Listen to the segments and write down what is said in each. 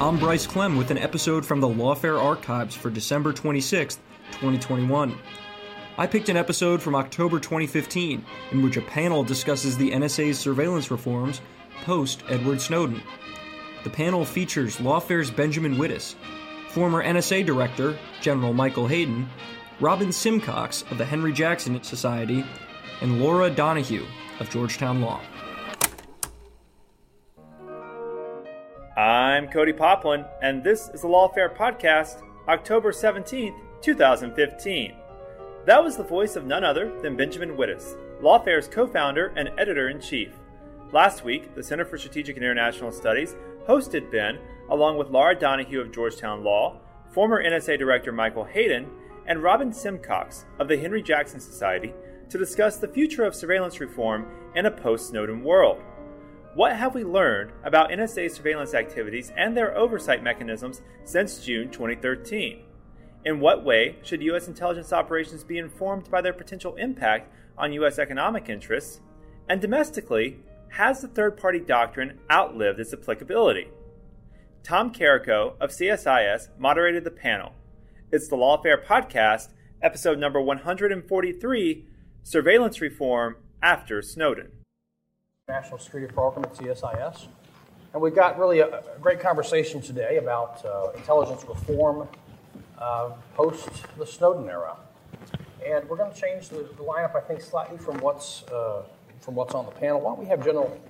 I'm Bryce Klehm with an episode from the Lawfare Archives for December 26th, 2021. I picked an episode from October 2015 in which a panel discusses the NSA's surveillance reforms post Edward Snowden. The panel features Lawfare's Benjamin Wittes, former NSA Director General Michael Hayden, Robin Simcox of the Henry Jackson Society, and Laura Donohue of Georgetown Law. I'm Cody Poplin, and this is the Lawfare Podcast, October 17th, 2015. That was the voice of none other than Benjamin Wittes, Lawfare's co founder and editor in chief. Last week, the Center for Strategic and International Studies hosted Ben, along with Laura Donohue of Georgetown Law, former NSA Director Michael Hayden, and Robin Simcox of the Henry Jackson Society to discuss the future of surveillance reform in a post Snowden world. What have we learned about NSA surveillance activities and their oversight mechanisms since June 2013? In what way should U.S. intelligence operations be informed by their potential impact on U.S. economic interests? And domestically, has the third party doctrine outlived its applicability? Tom Karako of CSIS moderated the panel. It's the Lawfare Podcast, episode number 143 Surveillance Reform After Snowden. National Security Program at CSIS. And we've got really a, a great conversation today about uh, intelligence reform uh, post the Snowden era. And we're going to change the, the, lineup, I think, slightly from what's, uh, from what's on the panel. Why don't we have General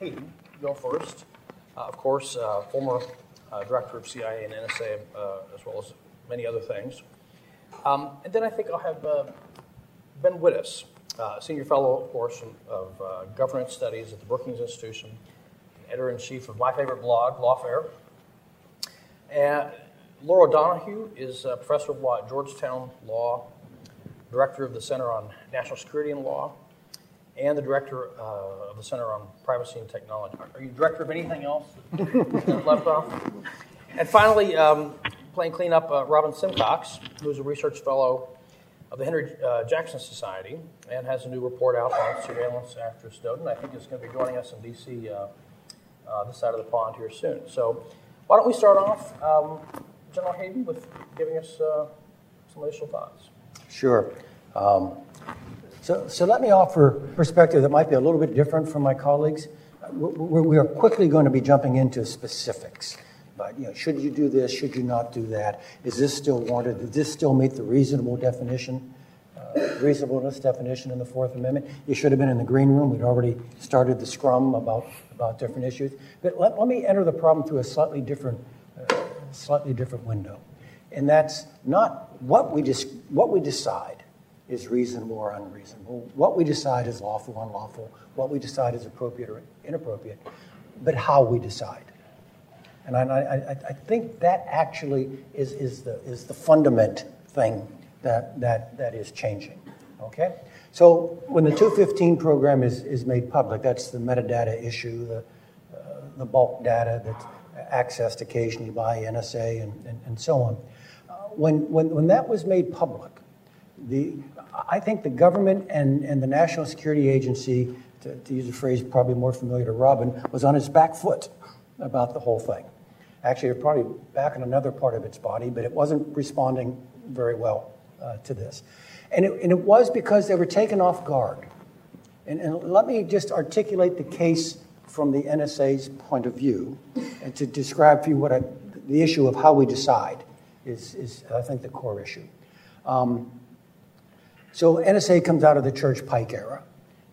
Hayden go first? Uh, of course, uh, former uh, director of CIA and NSA, as well as many other things. Um, and then I think I'll have Ben Wittes uh, senior fellow, of course, of uh, governance studies at the Brookings Institution, editor in chief of my favorite blog, Lawfare. And Laura Donohue is a professor of law at Georgetown Law, director of the Center on National Security and Law, and the director uh, of the Center on Privacy and Technology. Are you director of anything else left off? And finally, um, playing cleanup, uh, Robin Simcox, who's a research fellow of the Henry uh, Jackson Society and has a new report out on surveillance after Snowden. I think it's going to be joining us in D.C. Uh, uh, this side of the pond here soon. So, why don't we start off, um, General Hayden, with giving us uh, some initial thoughts? Sure. Um, so, so let me offer perspective that might be a little bit different from my colleagues. We're, we are quickly going to be jumping into specifics. But you know, should you do this? Should you not do that? Is this still warranted? Does this still meet the reasonable definition, reasonableness definition in the Fourth Amendment? You should have been in the green room. We'd already started the scrum about about different issues. But let, let me enter the problem through a slightly different, uh, slightly different window, and that's not what we dis- what we decide is reasonable or unreasonable. What we decide is lawful, or unlawful. What we decide is appropriate or inappropriate. But how we decide. And I, I, I think that actually is, is, the, is the fundament thing that, that, that is changing. Okay? So when the 215 program is, is made public, that's the metadata issue, the, uh, the bulk data that's accessed occasionally by NSA and, and, and so on. Uh, when, when, when that was made public, the, I think the government and, and the National Security Agency, to, to use a phrase probably more familiar to Robin, was on its back foot about the whole thing. Actually, it was probably back in another part of its body, but it wasn't responding very well uh, to this. And it, and it was because they were taken off guard. And, and let me just articulate the case from the NSA's point of view and to describe for you what I, the issue of how we decide is, is I think, the core issue. Um, so NSA comes out of the Church Pike era.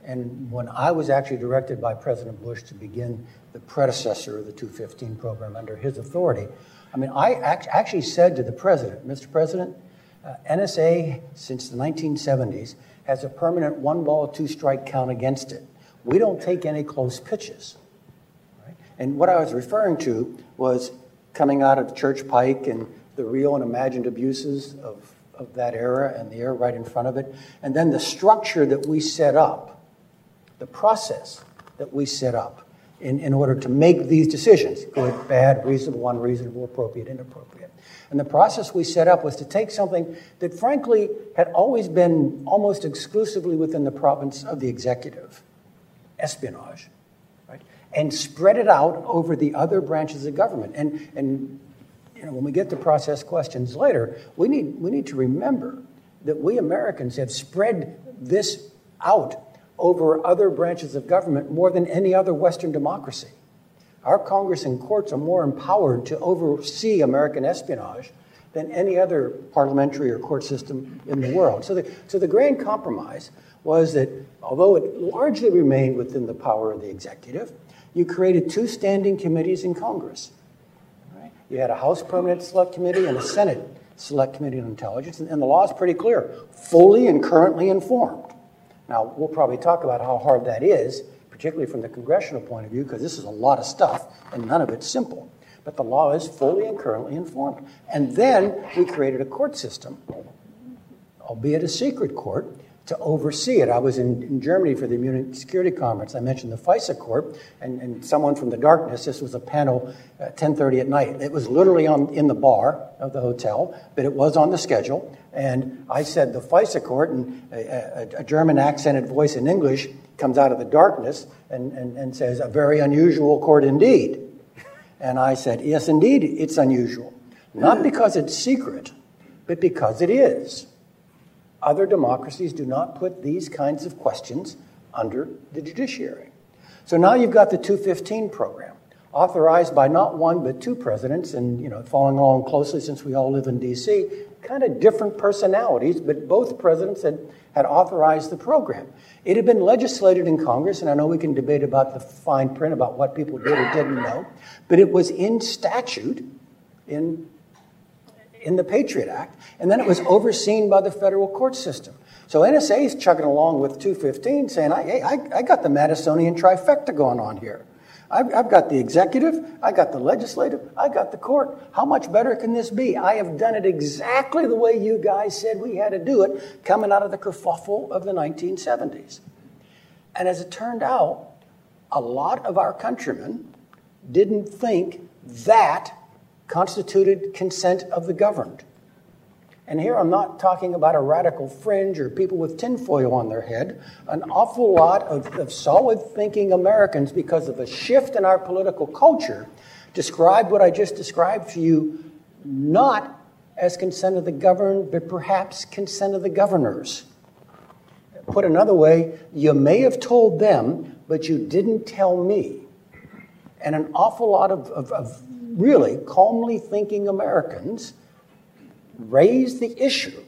And when I was actually directed by President Bush to begin the predecessor of the 215 program under his authority, I mean, I act- actually said to the president, Mr. President, uh, NSA since the 1970s has a permanent one ball, two strike count against it. We don't take any close pitches. Right? And what I was referring to was coming out of Church Pike and the real and imagined abuses of, of that era and the era right in front of it, and then the structure that we set up, the process that we set up in, in order to make these decisions good, bad, reasonable, unreasonable, appropriate, inappropriate. And the process we set up was to take something that, frankly, had always been almost exclusively within the province of the executive espionage, right? And spread it out over the other branches of government. And, and you know, when we get to process questions later, we need, we need to remember that we Americans have spread this out over other branches of government more than any other Western democracy. Our Congress and courts are more empowered to oversee American espionage than any other parliamentary or court system in the world. So the, so the grand compromise was that although it largely remained within the power of the executive, you created two standing committees in Congress. Right? You had a House Permanent Select Committee and a Senate Select Committee on Intelligence, and, and the law is pretty clear fully and currently informed. Now, we'll probably talk about how hard that is, particularly from the congressional point of view, because this is a lot of stuff and none of it's simple. But the law is fully and currently informed. And then we created a court system, albeit a secret court, to oversee it. I was in, in, Germany for the Munich Security Conference. I mentioned the FISA Court, and, and someone from the darkness. This was a panel uh, at 10:30 at night. It was literally on in the bar of the hotel, but it was on the schedule. And I said the FISA Court, and a, a, a German accented voice in English comes out of the darkness and, and, and says, "A very unusual court indeed." And I said, "Yes, indeed, it's unusual, not because it's secret, but because it is." Other democracies do not put these kinds of questions under the judiciary. So now you've got the 215 program, authorized by not one but two presidents, and you know, following along closely since we all live in D.C., kind of different personalities, but both presidents had, had authorized the program. It had been legislated in Congress, and I know we can debate about the fine print about what people did or didn't know, but it was in statute in in the Patriot Act, and then it was overseen by the federal court system. So NSA is chugging along with 215, saying, hey, I, I got the Madisonian trifecta going on here. I've, I've got the executive, I've got the legislative, I got the court. How much better can this be? I have done it exactly the way you guys said we had to do it, coming out of the kerfuffle of the 1970s. And as it turned out, a lot of our countrymen didn't think that constituted consent of the governed. And here I'm not talking about a radical fringe or people with tinfoil on their head. An awful lot of, of solid thinking Americans, because of a shift in our political culture, describe what I just described to you not as consent of the governed, but perhaps consent of the governors. Put another way, you may have told them, but you didn't tell me. And an awful lot of, of, of really calmly thinking Americans raised the issue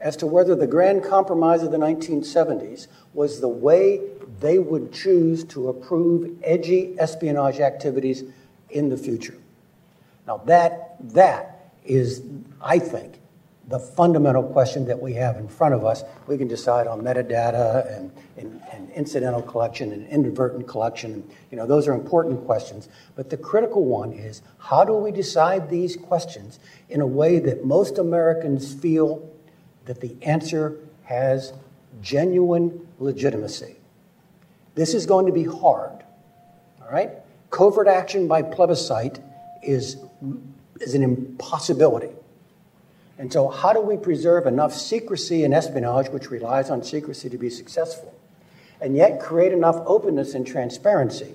as to whether the Grand Compromise of the 1970s was the way they would choose to approve edgy espionage activities in the future. Now, that, that is, I think, the fundamental question that we have in front of us. We can decide on metadata and, and, and, incidental collection and inadvertent collection. You know, those are important questions. But the critical one is how do we decide these questions in a way that most Americans feel that the answer has genuine legitimacy? This is going to be hard. All right? Covert action by plebiscite is, is an impossibility. And so, how do we preserve enough secrecy in espionage, which relies on secrecy to be successful, and yet create enough openness and transparency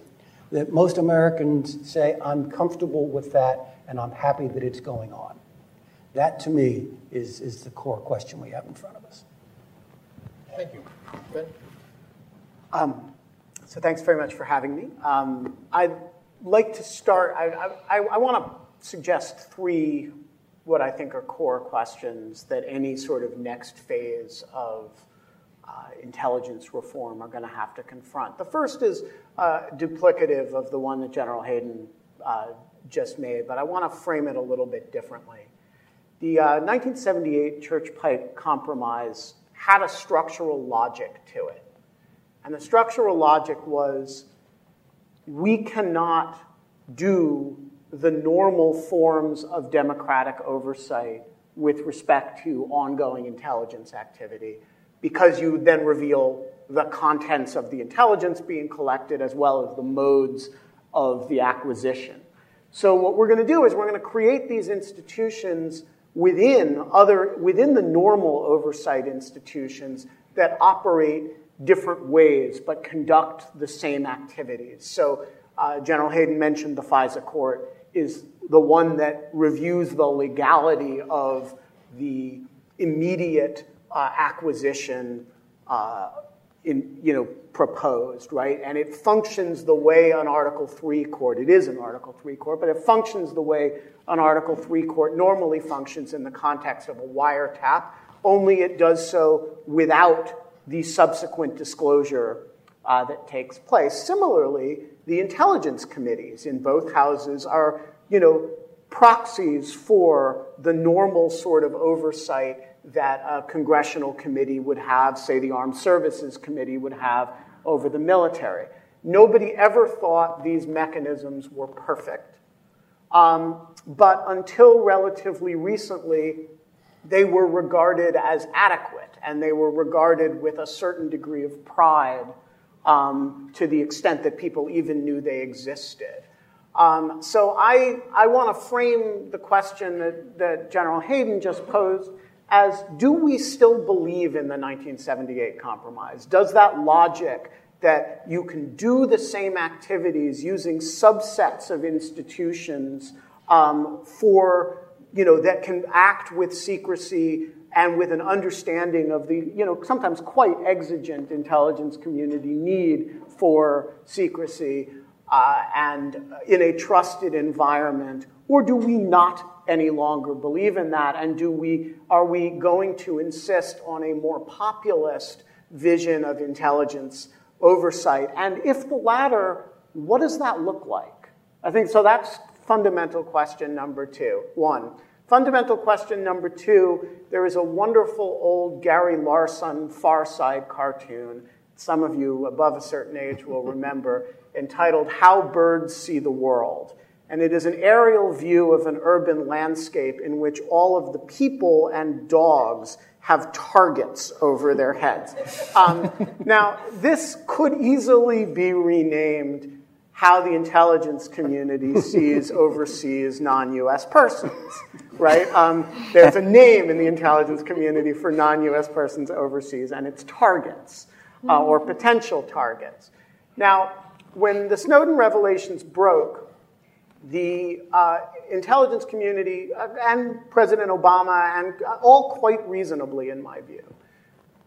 that most Americans say, I'm comfortable with that and I'm happy that it's going on. That, to me, is, is the core question we have in front of us. Thank you. Ben? Um, so thanks very much for having me. Um, I'd like to start, I, I, I want to suggest three what I think are core questions that any sort of next phase of uh, intelligence reform are going to have to confront. The first is uh, duplicative of the one that General Hayden uh, just made, but I want to frame it a little bit differently. The 1978 uh, Church Pike Compromise had a structural logic to it. And the structural logic was we cannot do the normal forms of democratic oversight with respect to ongoing intelligence activity because you then reveal the contents of the intelligence being collected as well as the modes of the acquisition. So what we're going to do is we're going to create these institutions within other within the normal oversight institutions that operate different ways but conduct the same activities. So uh, General Hayden mentioned the FISA court is the one that reviews the legality of the immediate uh, acquisition uh, in, you know, proposed, right? And it functions the way an Article 3 court, it is an Article 3 court, but it functions the way an Article 3 court normally functions in the context of a wiretap, only it does so without the subsequent disclosure uh, that takes place. Similarly, the intelligence committees in both houses are, you know, proxies for the normal sort of oversight that a congressional committee would have, say the Armed Services Committee would have over the military. Nobody ever thought these mechanisms were perfect. Um, but until relatively recently, they were regarded as adequate and they were regarded with a certain degree of pride um, to the extent that people even knew they existed. Um, so I, I want to frame the question that, that General Hayden just posed as do we still believe in the 1978 compromise? Does that logic that you can do the same activities using subsets of institutions um, for, you know, that can act with secrecy and with an understanding of the, you know, sometimes quite exigent intelligence community need for secrecy uh, and in a trusted environment? Or do we not any longer believe in that? And do we, are we going to insist on a more populist vision of intelligence oversight? And if the latter, what does that look like? I think so that's fundamental question number two. One. Fundamental question number two there is a wonderful old Gary Larson Far Side cartoon, some of you above a certain age will remember, entitled How Birds See the World. And it is an aerial view of an urban landscape in which all of the people and dogs have targets over their heads. Um, now, this could easily be renamed how the intelligence community sees overseas non US persons, right? Um, there's a name in the intelligence community for non US persons overseas, and it's targets uh, or potential targets. Now, when the Snowden revelations broke, the uh, intelligence community uh, and President Obama, and uh, all quite reasonably, in my view,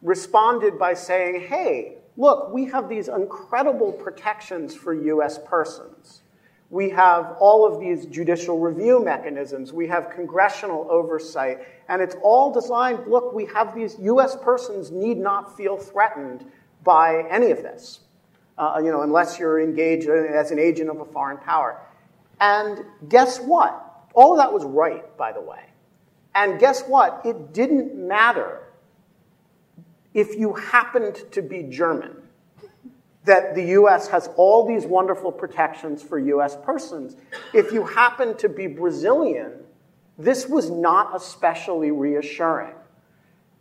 responded by saying, hey, look, we have these incredible protections for US persons. We have all of these judicial review mechanisms. We have congressional oversight. And it's all designed look, we have these US persons need not feel threatened by any of this, uh, you know, unless you're engaged as an agent of a foreign power. And guess what? All of that was right, by the way. And guess what? It didn't matter if you happened to be German, that the US has all these wonderful protections for US persons. If you happen to be Brazilian, this was not especially reassuring.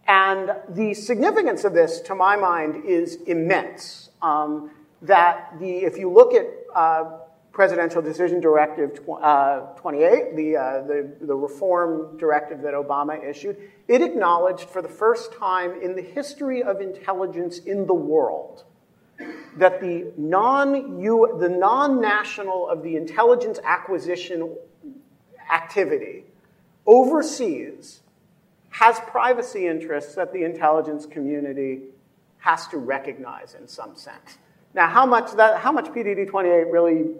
And the significance of this, to my mind, is immense. Um, that the, if you look at uh, Presidential Decision Directive uh, 28, the, uh, the, the reform directive that Obama issued, it acknowledged for the first time in the history of intelligence in the world that the non the non-national of the intelligence acquisition activity overseas has privacy interests that the intelligence community has to recognize in some sense. Now, how much that, how much PDD 28 really,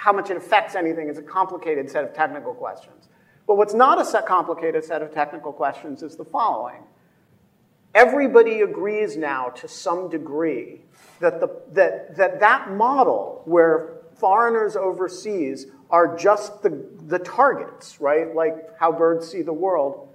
how much it affects anything is a complicated set of technical questions. But what's not a complicated set of technical questions is the following. Everybody agrees now to some degree that the, that, that, that model where foreigners overseas are just the, the targets, right? Like how birds see the world.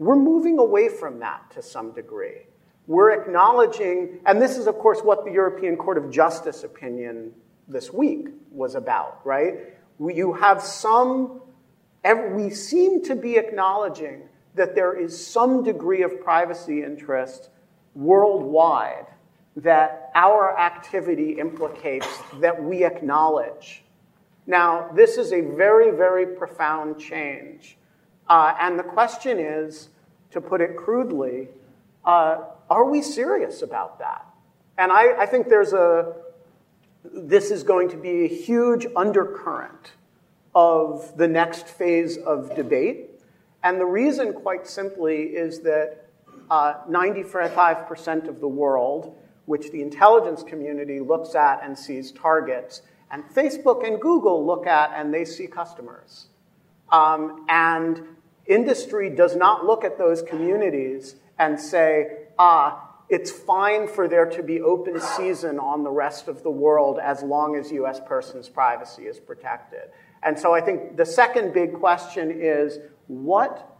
We're moving away from that to some degree. We're acknowledging, and this is, of course, what the European Court of Justice opinion this week was about, right? You have some, we seem to be acknowledging that there is some degree of privacy interest worldwide that our activity implicates that we acknowledge. Now, this is a very, very profound change. Uh, and the question is, to put it crudely, uh, are we serious about that? And I, I think there's a, this is going to be a huge undercurrent of the next phase of debate. And the reason, quite simply, is that uh, 95% of the world, which the intelligence community looks at and sees targets, and Facebook and Google look at and they see customers. Um, and industry does not look at those communities and say, ah, it's fine for there to be open season on the rest of the world as long as US persons' privacy is protected. And so I think the second big question is what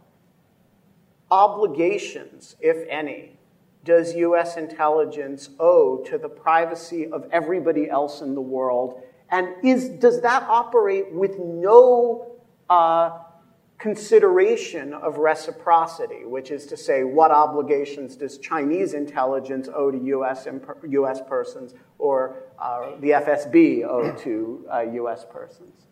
obligations, if any, does US intelligence owe to the privacy of everybody else in the world? And is, does that operate with no uh, consideration of reciprocity, which is to say, what obligations does Chinese intelligence owe to US, US persons or uh, the FSB owe to uh, US persons?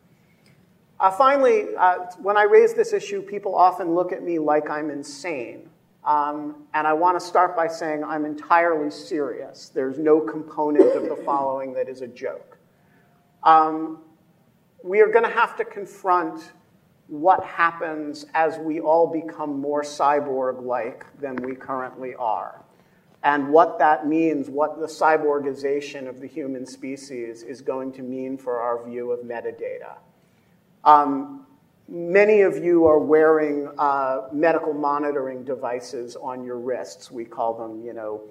Uh, finally, uh, when I raise this issue, people often look at me like I'm insane. Um, and I want to start by saying I'm entirely serious. There's no component of the following that is a joke. Um, we are going to have to confront what happens as we all become more cyborg like than we currently are. And what that means, what the cyborgization of the human species is going to mean for our view of metadata. Um, many of you are wearing uh, medical monitoring devices on your wrists. We call them, you know,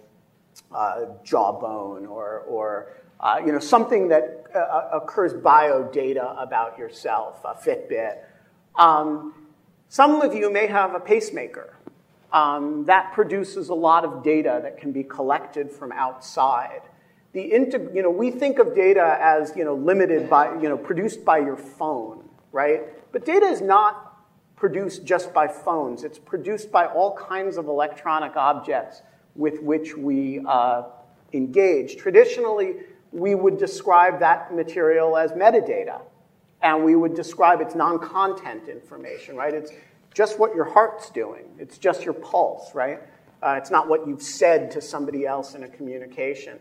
uh, jawbone or, or uh, you know, something that uh, occurs biodata about yourself, a Fitbit um, some of you may have a pacemaker. Um, that produces a lot of data that can be collected from outside. The you know, we think of data as you know, limited by, you know, produced by your phone, right? But data is not produced just by phones. It's produced by all kinds of electronic objects with which we uh, engage. Traditionally, we would describe that material as metadata and we would describe its non content information, right? It's just what your heart's doing, it's just your pulse, right? Uh, it's not what you've said to somebody else in a communication.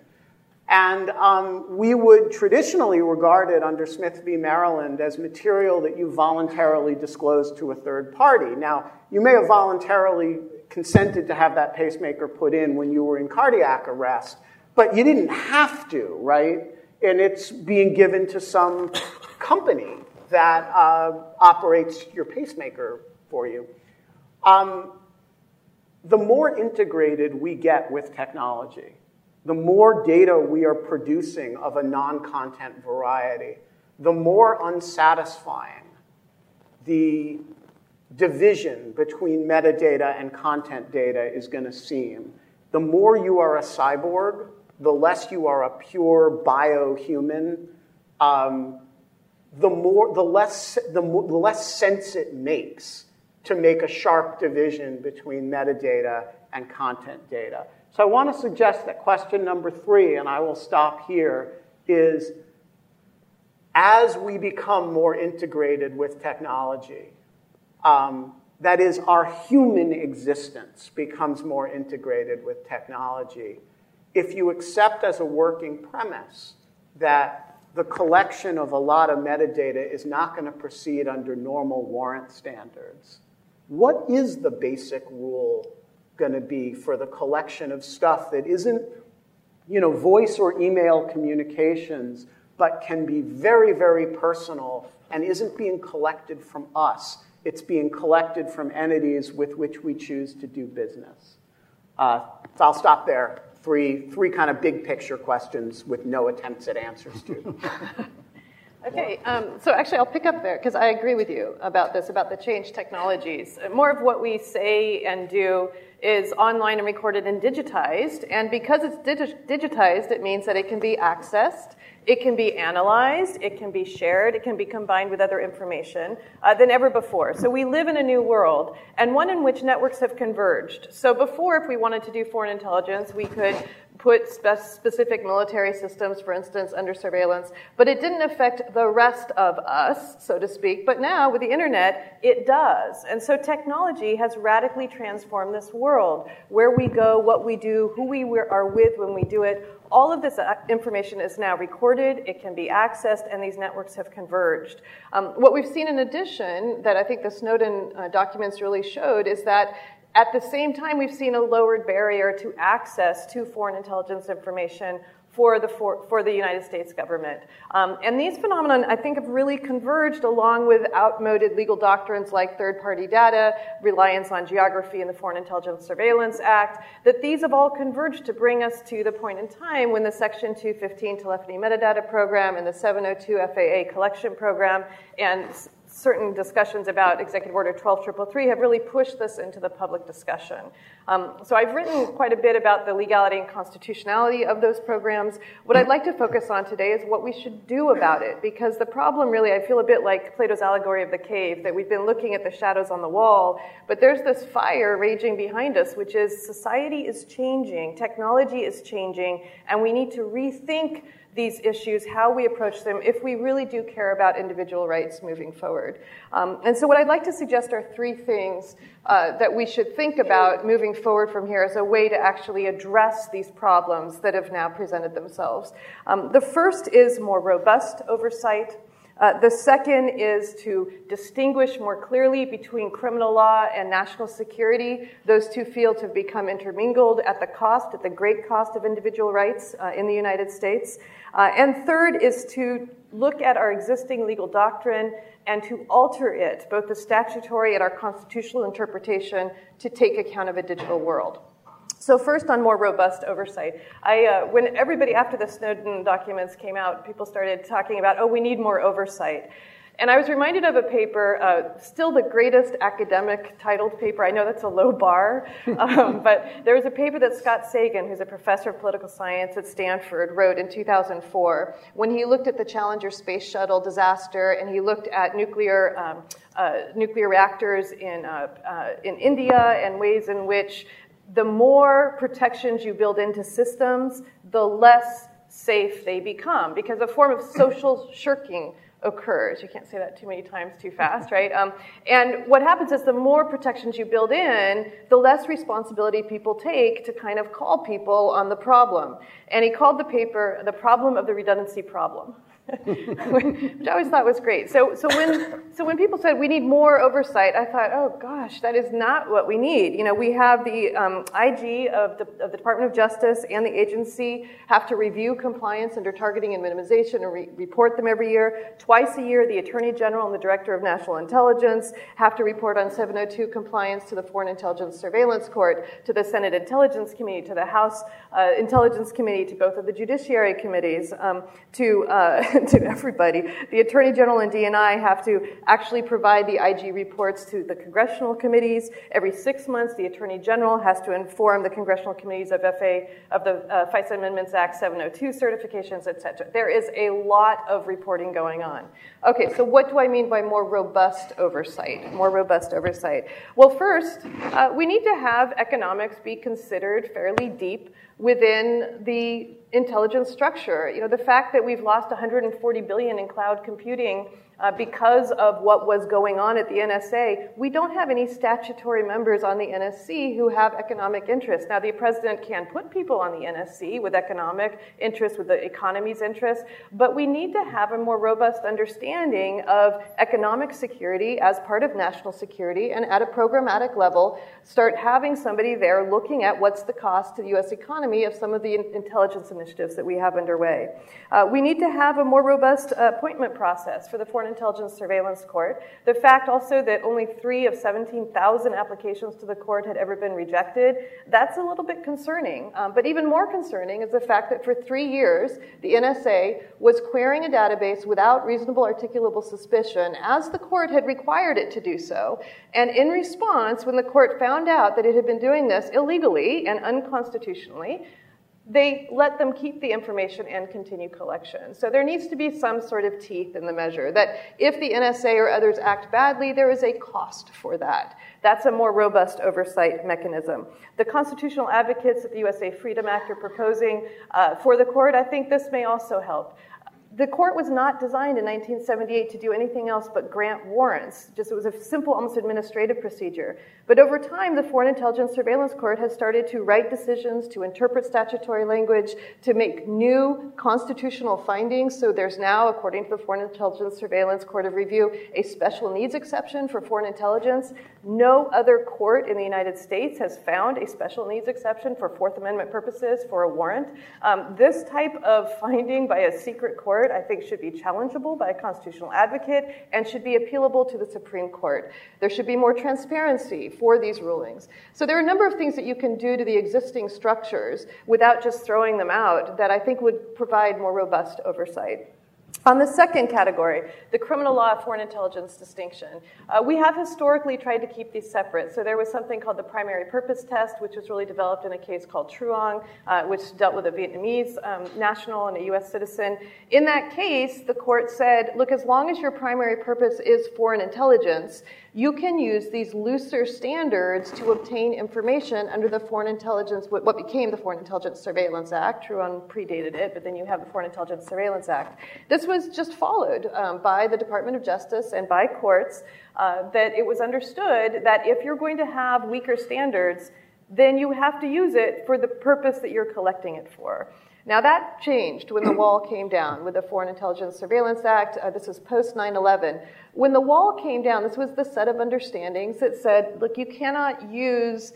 And um, we would traditionally regard it under Smith v. Maryland as material that you voluntarily disclosed to a third party. Now, you may have voluntarily consented to have that pacemaker put in when you were in cardiac arrest, but you didn't have to, right? And it's being given to some company that uh, operates your pacemaker for you. Um, the more integrated we get with technology, the more data we are producing of a non content variety, the more unsatisfying the division between metadata and content data is going to seem. The more you are a cyborg, the less you are a pure biohuman, um, the, more, the, less, the, more, the less sense it makes to make a sharp division between metadata and content data. So I want to suggest that question number three, and I will stop here, is as we become more integrated with technology, um, that is, our human existence becomes more integrated with technology. If you accept as a working premise that the collection of a lot of metadata is not going to proceed under normal warrant standards. What is the basic rule going to be for the collection of stuff that isn't, you know, voice or email communications, but can be very, very personal and isn't being collected from us? It's being collected from entities with which we choose to do business. Uh, so I'll stop there three, three kind of big picture questions with no attempts at answers to. Okay, um, so actually, I'll pick up there because I agree with you about this, about the change technologies. More of what we say and do is online and recorded and digitized. And because it's digi- digitized, it means that it can be accessed, it can be analyzed, it can be shared, it can be combined with other information uh, than ever before. So we live in a new world, and one in which networks have converged. So before, if we wanted to do foreign intelligence, we could put spe- specific military systems, for instance, under surveillance, but it didn't affect the rest of us, so to speak. But now, with the internet, it does. And so technology has radically transformed this world where we go, what we do, who we are with when we do it. All of this uh, information is now recorded, it can be accessed, and these networks have converged. Um, what we've seen in addition, that I think the Snowden uh, documents really showed, is that at the same time, we've seen a lowered barrier to access to foreign intelligence information for the, for, for the United States government. Um, and these phenomena, I think, have really converged along with outmoded legal doctrines like third party data, reliance on geography and the Foreign Intelligence Surveillance Act, that these have all converged to bring us to the point in time when the Section 215 telephony metadata program and the 702 FAA collection program and certain discussions about Executive Order 12333 have really pushed this into the public discussion. Um, so I've written quite a bit about the legality and constitutionality of those programs. What I'd like to focus on today is what we should do about it, because the problem really, I feel a bit like Plato's allegory of the cave, that we've been looking at the shadows on the wall, but there's this fire raging behind us, which is society is changing, technology is changing, and we need to rethink these issues, how we approach them, if we really do care about individual rights moving forward. Um, and so, what I'd like to suggest are three things uh, that we should think about moving forward from here as a way to actually address these problems that have now presented themselves. Um, the first is more robust oversight. Uh, the second is to distinguish more clearly between criminal law and national security. Those two fields have become intermingled at the cost, at the great cost of individual rights uh, in the United States. Uh, and third is to look at our existing legal doctrine and to alter it, both the statutory and our constitutional interpretation, to take account of a digital world. So first, on more robust oversight, I, uh, when everybody after the Snowden documents came out, people started talking about, oh, we need more oversight. And I was reminded of a paper, uh, still the greatest academic titled paper. I know that's a low bar, um, but there was a paper that Scott Sagan, who's a professor of political science at Stanford, wrote in 2004 when he looked at the Challenger space shuttle disaster and he looked at nuclear, um, uh, nuclear reactors in, uh, uh in India and ways in which the more protections you build into systems, the less safe they become because a form of social shirking occurs. You can't say that too many times too fast, right? Um, and what happens is the more protections you build in, the less responsibility people take to kind of call people on the problem. And he called the paper the problem of the redundancy problem. which I always thought was great. So, so when so when people said we need more oversight, I thought, oh gosh, that is not what we need. You know, we have the um, IG of the, of the Department of Justice and the agency have to review compliance under targeting and minimization and re- report them every year. Twice a year, the Attorney General and the Director of National Intelligence have to report on 702 compliance to the Foreign Intelligence Surveillance Court, to the Senate Intelligence Committee, to the House uh, Intelligence Committee, to both of the Judiciary Committees, um, to uh, to everybody. The Attorney General and DNI have to actually provide the IG reports to the congressional committees. Every six months, the Attorney General has to inform the congressional committees of FA of the uh, FISA Amendments Act 702 certifications, etc. There is a lot of reporting going on. Okay, so what do I mean by more robust oversight? More robust oversight. Well, first, uh, we need to have economics be considered fairly deep within the intelligence structure. You know, the fact that we've lost 140 billion in cloud computing uh, because of what was going on at the NSA, we don't have any statutory members on the NSC who have economic interests. Now, the president can put people on the NSC with economic interests, with the economy's interests, but we need to have a more robust understanding of economic security as part of national security and at a programmatic level, start having somebody there looking at what's the cost to the U.S. economy of some of the intelligence initiatives that we have underway. Uh, we need to have a more robust uh, appointment process for the Foreign Intelligence Surveillance Court. The fact also that only three of 17,000 applications to the court had ever been rejected, that's a little bit concerning. Um, but even more concerning is the fact that for three years, the NSA was querying a database without reasonable articulable suspicion, as the court had required it to do so. And in response, when the court found out that it had been doing this illegally and unconstitutionally, they let them keep the information and continue collection. So there needs to be some sort of teeth in the measure that if the NSA or others act badly, there is a cost for that. That's a more robust oversight mechanism. The constitutional advocates that the USA Freedom Act are proposing uh, for the court, I think this may also help. The court was not designed in 1978 to do anything else but grant warrants. Just it was a simple, almost administrative procedure. But over time, the Foreign Intelligence Surveillance Court has started to write decisions, to interpret statutory language, to make new constitutional findings. So there's now, according to the Foreign Intelligence Surveillance Court of Review, a special needs exception for foreign intelligence. No other court in the United States has found a special needs exception for Fourth Amendment purposes for a warrant. Um, this type of finding by a secret court, I think, should be challengeable by a constitutional advocate and should be appealable to the Supreme Court. There should be more transparency for these rulings. So there are a number of things that you can do to the existing structures without just throwing them out that I think would provide more robust oversight. On the second category, the criminal law foreign intelligence distinction, uh, we have historically tried to keep these separate. So there was something called the primary purpose test, which was really developed in a case called Truong, uh, which dealt with a Vietnamese um, national and a U.S. citizen. In that case, the court said, look, as long as your primary purpose is foreign intelligence, you can use these looser standards to obtain information under the Foreign Intelligence, what became the Foreign Intelligence Surveillance Act. Truong predated it, but then you have the Foreign Intelligence Surveillance Act. This was just followed um, by the Department of Justice and by courts uh, that it was understood that if you're going to have weaker standards, then you have to use it for the purpose that you're collecting it for. Now, that changed when the wall came down with the Foreign Intelligence Surveillance Act. Uh, this was post 9 11. When the wall came down, this was the set of understandings that said, look, you cannot use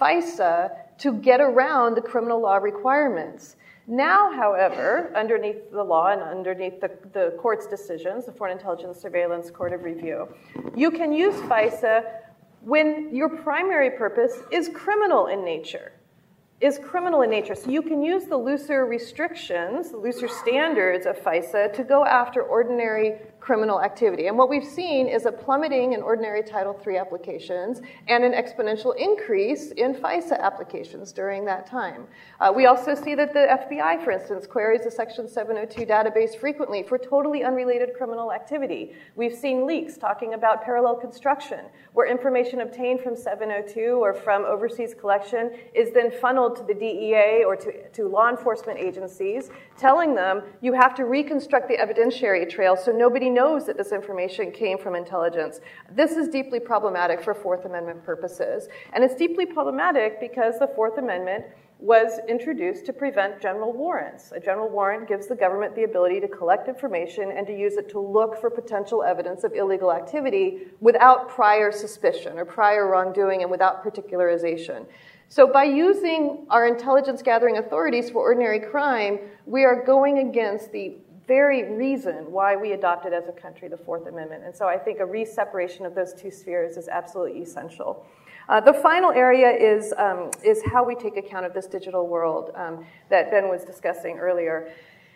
FISA to get around the criminal law requirements. Now, however, underneath the law and underneath the, the court's decisions, the Foreign Intelligence Surveillance Court of Review, you can use FISA when your primary purpose is criminal in nature is criminal in nature. So you can use the looser restrictions, the looser standards of FISA to go after ordinary criminal activity. And what we've seen is a plummeting in ordinary Title III applications and an exponential increase in FISA applications during that time. Uh, we also see that the FBI, for instance, queries the Section 702 database frequently for totally unrelated criminal activity. We've seen leaks talking about parallel construction, where information obtained from 702 or from overseas collection is then funneled to the DEA or to, to law enforcement agencies, telling them you have to reconstruct the evidentiary trail so nobody knows that this information came from intelligence. This is deeply problematic for Fourth Amendment purposes. And it's deeply problematic because the Fourth Amendment was introduced to prevent general warrants. A general warrant gives the government the ability to collect information and to use it to look for potential evidence of illegal activity without prior suspicion or prior wrongdoing and without particularization. So, by using our intelligence gathering authorities for ordinary crime, we are going against the very reason why we adopted as a country the Fourth Amendment. And so I think a re-separation of those two spheres is absolutely essential. Uh, the final area is, um, is how we take account of this digital world um, that Ben was discussing earlier.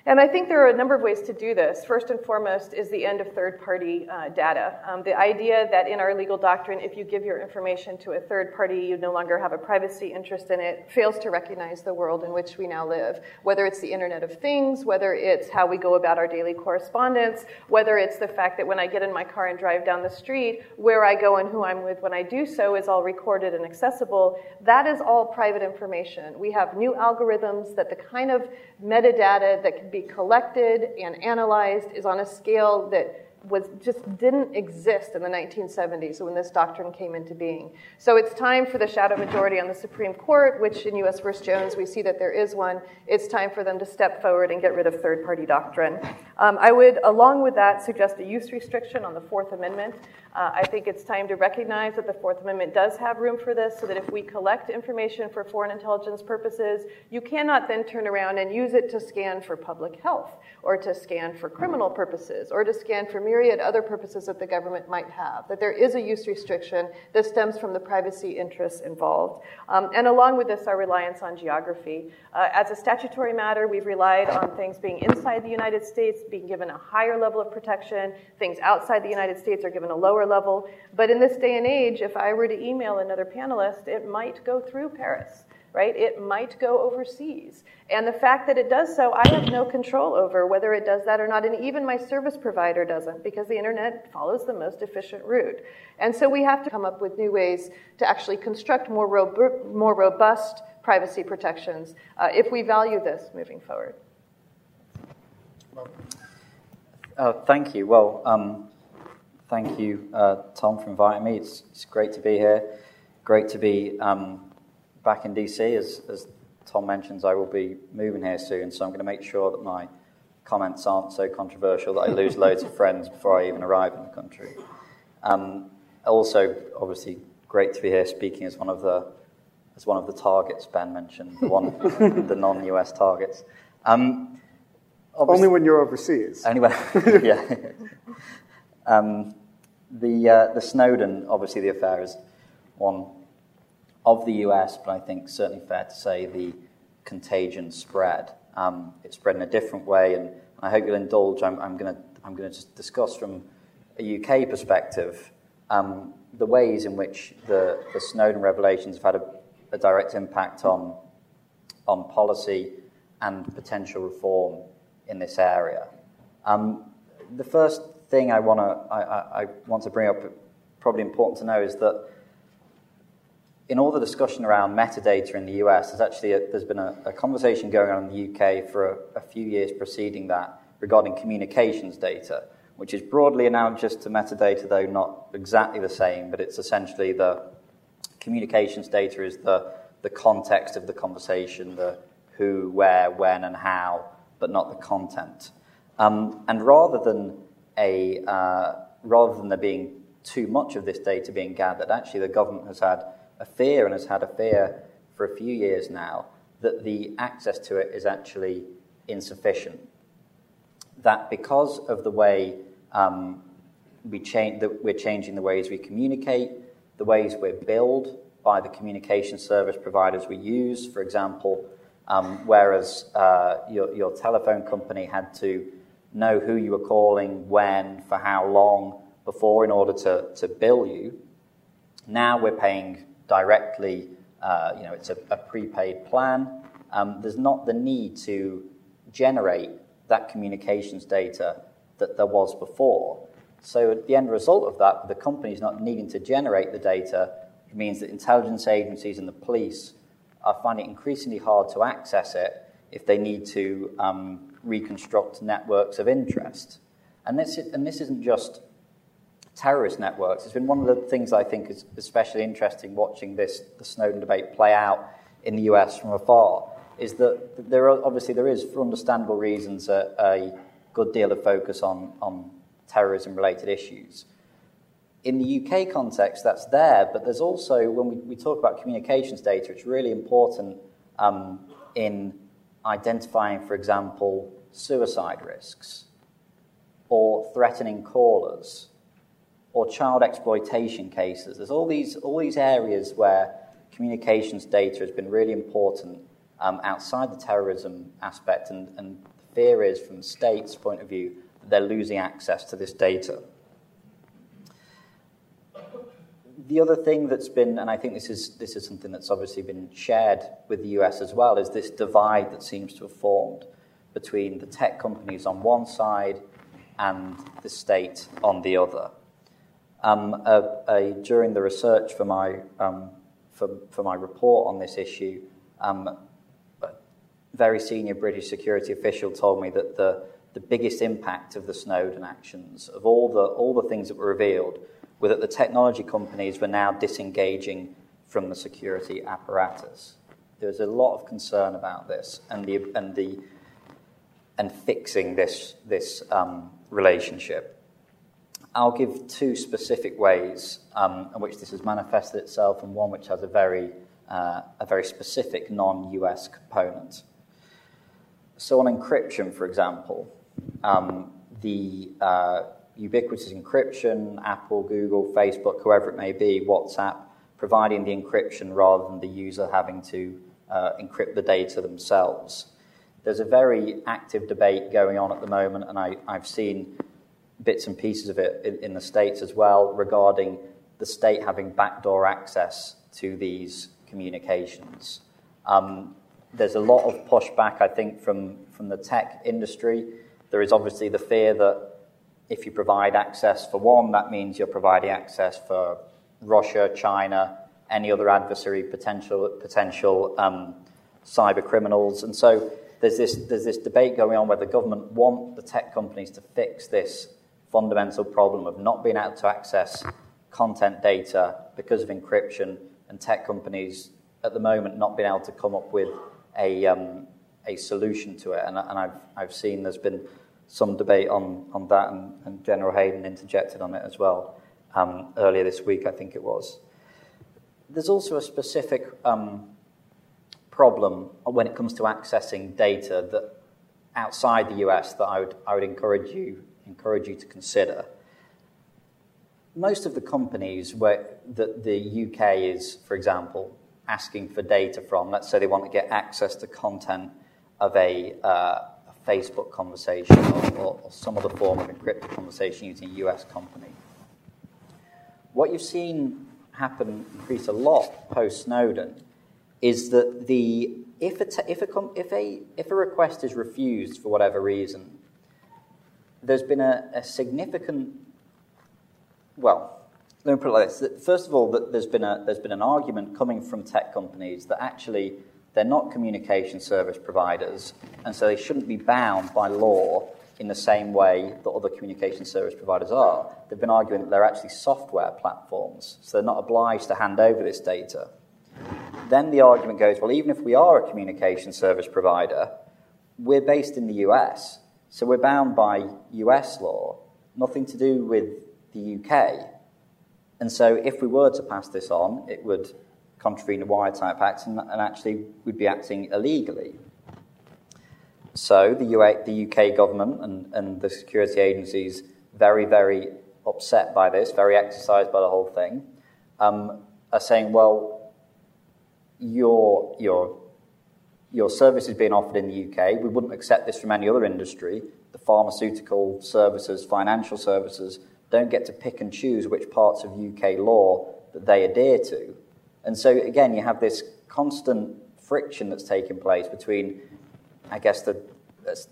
And I think there are a number of ways to do this. First and foremost is the end of third party uh, data. Um, the idea that in our legal doctrine, if you give your information to a third party, you no longer have a privacy interest in it, fails to recognize the world in which we now live. Whether it's the Internet of Things, whether it's how we go about our daily correspondence, whether it's the fact that when I get in my car and drive down the street, where I go and who I'm with when I do so is all recorded and accessible. That is all private information. We have new algorithms that the kind of metadata that can be collected and analyzed is on a scale that was just didn't exist in the 1970s when this doctrine came into being. So it's time for the shadow majority on the Supreme Court, which in U.S. v. Jones we see that there is one. It's time for them to step forward and get rid of third-party doctrine. Um, I would, along with that, suggest a use restriction on the Fourth Amendment. Uh, I think it's time to recognize that the Fourth Amendment does have room for this, so that if we collect information for foreign intelligence purposes, you cannot then turn around and use it to scan for public health, or to scan for criminal purposes, or to scan for myriad other purposes that the government might have. That there is a use restriction that stems from the privacy interests involved. Um, and along with this, our reliance on geography. Uh, as a statutory matter, we've relied on things being inside the United States, being given a higher level of protection. Things outside the United States are given a lower level. But in this day and age, if I were to email another panelist, it might go through Paris right? It might go overseas. And the fact that it does so, I have no control over whether it does that or not. And even my service provider doesn't because the internet follows the most efficient route. And so we have to come up with new ways to actually construct more, robu- more robust privacy protections uh, if we value this moving forward. Uh, thank you. Well, um, thank you, uh, Tom, for inviting me. It's, it's, great to be here. Great to be um, back in DC. As, as, Tom mentions, I will be moving here soon, so I'm going to make sure that my comments aren't so controversial that I lose loads of friends before I even arrive in the country. Um, also, obviously, great to be here speaking as one of the as one of the targets Ben mentioned, the one the non-US targets. Um, only when you're overseas. Anyway, yeah. um, the uh, the Snowden, obviously, the affair is one of the US, but I think certainly fair to say the contagion spread. Um, it spread in a different way, and I hope you'll indulge. I'm, I'm going to I'm to just discuss from a UK perspective um, the ways in which the, the Snowden revelations have had a, a direct impact on on policy and potential reform in this area. Um, the first thing I, wanna, I, I, I want to bring up, probably important to know, is that in all the discussion around metadata in the US, there's actually a, there's been a, a, conversation going on in the UK for a, a, few years preceding that regarding communications data, which is broadly analogous to metadata, though not exactly the same, but it's essentially the communications data is the, the context of the conversation, the who, where, when, and how, but not the content. Um, and rather than a uh, rather than there being too much of this data being gathered, actually the government has had a fear and has had a fear for a few years now that the access to it is actually insufficient. That because of the way um, we change, that we're changing the ways we communicate, the ways we're billed by the communication service providers we use, for example, um, whereas uh, your, your telephone company had to know who you were calling, when, for how long before in order to, to bill you. Now we're paying directly, uh, you know, it's a, a prepaid plan. Um, there's not the need to generate that communications data that there was before. So, at the end result of that, the company's not needing to generate the data. It means that intelligence agencies and the police are finding it increasingly hard to access it if they need to um, reconstruct networks of interest. And this, and this isn't just terrorist networks. It's been one of the things I think is especially interesting watching this, the Snowden debate play out in the US from afar, is that there are, obviously there is, for understandable reasons, a, a good deal of focus on, on terrorism related issues. In the UK context, that's there, but there's also, when we, we talk about communications data, it's really important um, in identifying, for example, suicide risks, or threatening callers, or child exploitation cases. There's all these, all these areas where communications data has been really important um, outside the terrorism aspect, and, and the fear is, from the state's point of view, that they're losing access to this data the other thing that's been, and I think this is, this is something that's obviously been shared with the US as well, is this divide that seems to have formed between the tech companies on one side and the state on the other. Um, a, a, during the research for my, um, for, for my report on this issue, um, a very senior British security official told me that the, the biggest impact of the Snowden actions, of all the, all the things that were revealed, were that the technology companies were now disengaging from the security apparatus. There was a lot of concern about this and, the, and, the, and fixing this, this um, relationship. I'll give two specific ways um, in which this has manifested itself, and one which has a very, uh, a very specific non US component. So, on encryption, for example, um, the uh, ubiquitous encryption, Apple, Google, Facebook, whoever it may be, WhatsApp, providing the encryption rather than the user having to uh, encrypt the data themselves. There's a very active debate going on at the moment, and I, have seen bits and pieces of it in, in, the States as well regarding the state having backdoor access to these communications. Um, there's a lot of pushback, I think, from, from the tech industry. There is obviously the fear that if you provide access for one, that means you're providing access for Russia, China, any other adversary potential, potential um, cyber criminals. And so there's this, there's this debate going on where the government want the tech companies to fix this fundamental problem of not being able to access content data because of encryption and tech companies at the moment not being able to come up with a, um, a solution to it. And, and I've, I've seen there's been some debate on, on that, and, and General Hayden interjected on it as well um, earlier this week, I think it was. There's also a specific um, problem when it comes to accessing data that outside the US that I would, I would encourage, you, encourage you to consider. Most of the companies where that the UK is, for example, asking for data from, let's say they want to get access to content of a, uh, a Facebook conversation or, or, or, some other form of encrypted conversation using a US company. What you've seen happen, increase a lot post Snowden, is that the if a, if, a, if, a, if a request is refused for whatever reason, there's been a, a significant, well, let me put it like this. First of all, there's been, a, there's been an argument coming from tech companies that actually they're not communication service providers, and so they shouldn't be bound by law in the same way that other communication service providers are. They've been arguing that they're actually software platforms, so they're not obliged to hand over this data. Then the argument goes well, even if we are a communication service provider, we're based in the US, so we're bound by US law, nothing to do with the UK. And so, if we were to pass this on, it would contravene the Wiretap Act and, and actually would be acting illegally. So, the, UA, the UK government and, and the security agencies, very, very upset by this, very exercised by the whole thing, um, are saying, well, your, your, your service is being offered in the UK. We wouldn't accept this from any other industry. The pharmaceutical services, financial services, don't get to pick and choose which parts of UK law that they adhere to. And so, again, you have this constant friction that's taking place between, I guess, the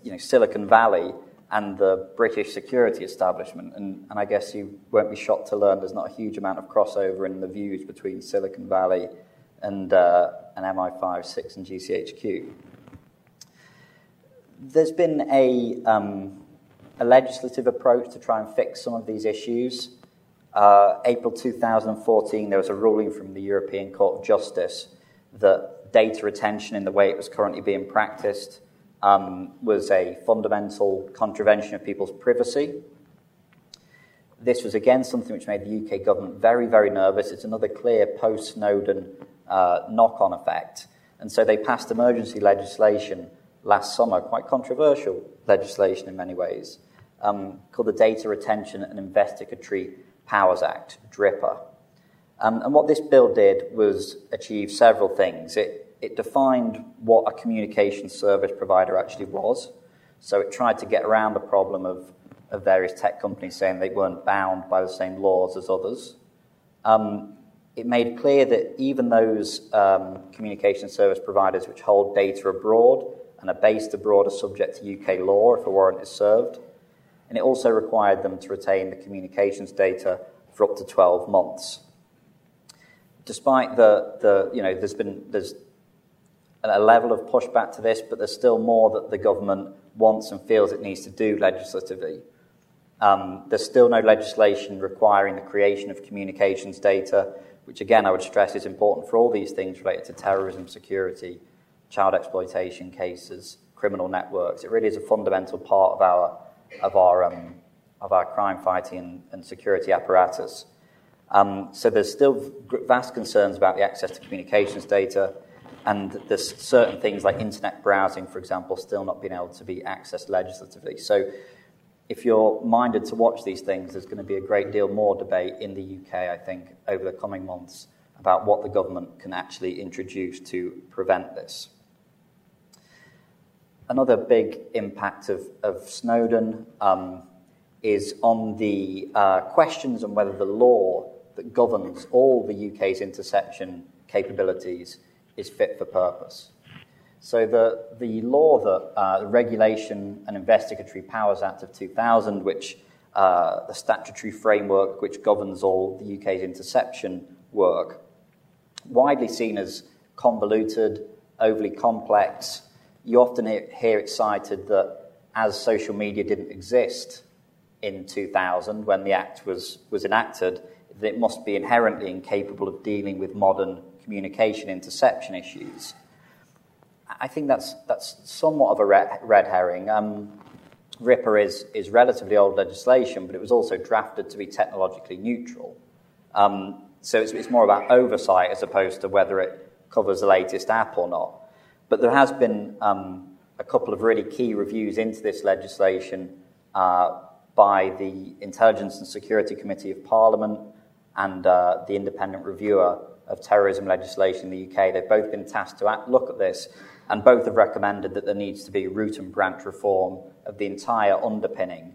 you know, Silicon Valley and the British security establishment. And, and I guess you won't be shocked to learn there's not a huge amount of crossover in the views between Silicon Valley and, uh, and MI5, 6, and GCHQ. There's been a um, a legislative approach to try and fix some of these issues. Uh, April 2014, there was a ruling from the European Court of Justice that data retention in the way it was currently being practiced um, was a fundamental contravention of people's privacy. This was again something which made the UK government very, very nervous. It's another clear post Snowden uh, knock on effect. And so they passed emergency legislation last summer, quite controversial legislation in many ways, um, called the Data Retention and Investigatory Powers Act, DRIPA. Um, and what this bill did was achieve several things. It, it defined what a communication service provider actually was. So it tried to get around the problem of, of various tech companies saying they weren't bound by the same laws as others. Um, it made clear that even those um, communication service providers which hold data abroad and are based abroad are subject to UK law if a warrant is served and it also required them to retain the communications data for up to 12 months. Despite the, the you know, there's been there's a level of pushback to this, but there's still more that the government wants and feels it needs to do legislatively. Um, there's still no legislation requiring the creation of communications data, which again I would stress is important for all these things related to terrorism, security, child exploitation cases, criminal networks. It really is a fundamental part of our of our um, of our crime fighting and, security apparatus. Um, so there's still vast concerns about the access to communications data, and there's certain things like internet browsing, for example, still not being able to be accessed legislatively. So if you're minded to watch these things, there's going to be a great deal more debate in the UK, I think, over the coming months about what the government can actually introduce to prevent this. Another big impact of, of Snowden um, is on the uh, questions on whether the law that governs all the UK's interception capabilities is fit for purpose. So the, the law that uh, the Regulation and Investigatory Powers Act of 2000, which uh, the statutory framework which governs all the UK's interception work, widely seen as convoluted, overly complex. You often hear it cited that as social media didn't exist in 2000 when the act was, was enacted, that it must be inherently incapable of dealing with modern communication interception issues. I think that's, that's somewhat of a red, red herring. Um, RIPA is, is relatively old legislation, but it was also drafted to be technologically neutral. Um, so it's, it's more about oversight as opposed to whether it covers the latest app or not. But there has been um, a couple of really key reviews into this legislation uh, by the Intelligence and Security Committee of Parliament and uh, the independent reviewer of terrorism legislation in the UK. They've both been tasked to act, look at this and both have recommended that there needs to be root and branch reform of the entire underpinning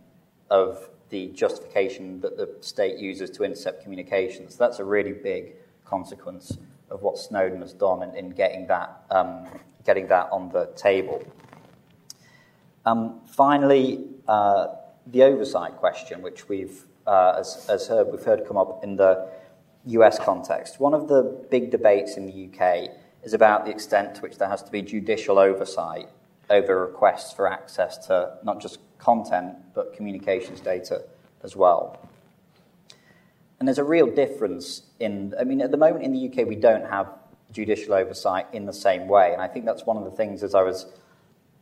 of the justification that the state uses to intercept communications. That's a really big consequence of what Snowden has done in, in getting, that, um, getting that on the table. Um, finally, uh, the oversight question, which we've, uh, as, as heard, we've heard come up in the US context. One of the big debates in the UK is about the extent to which there has to be judicial oversight over requests for access to not just content, but communications data as well. And there's a real difference in, I mean, at the moment in the UK, we don't have judicial oversight in the same way. And I think that's one of the things as I was,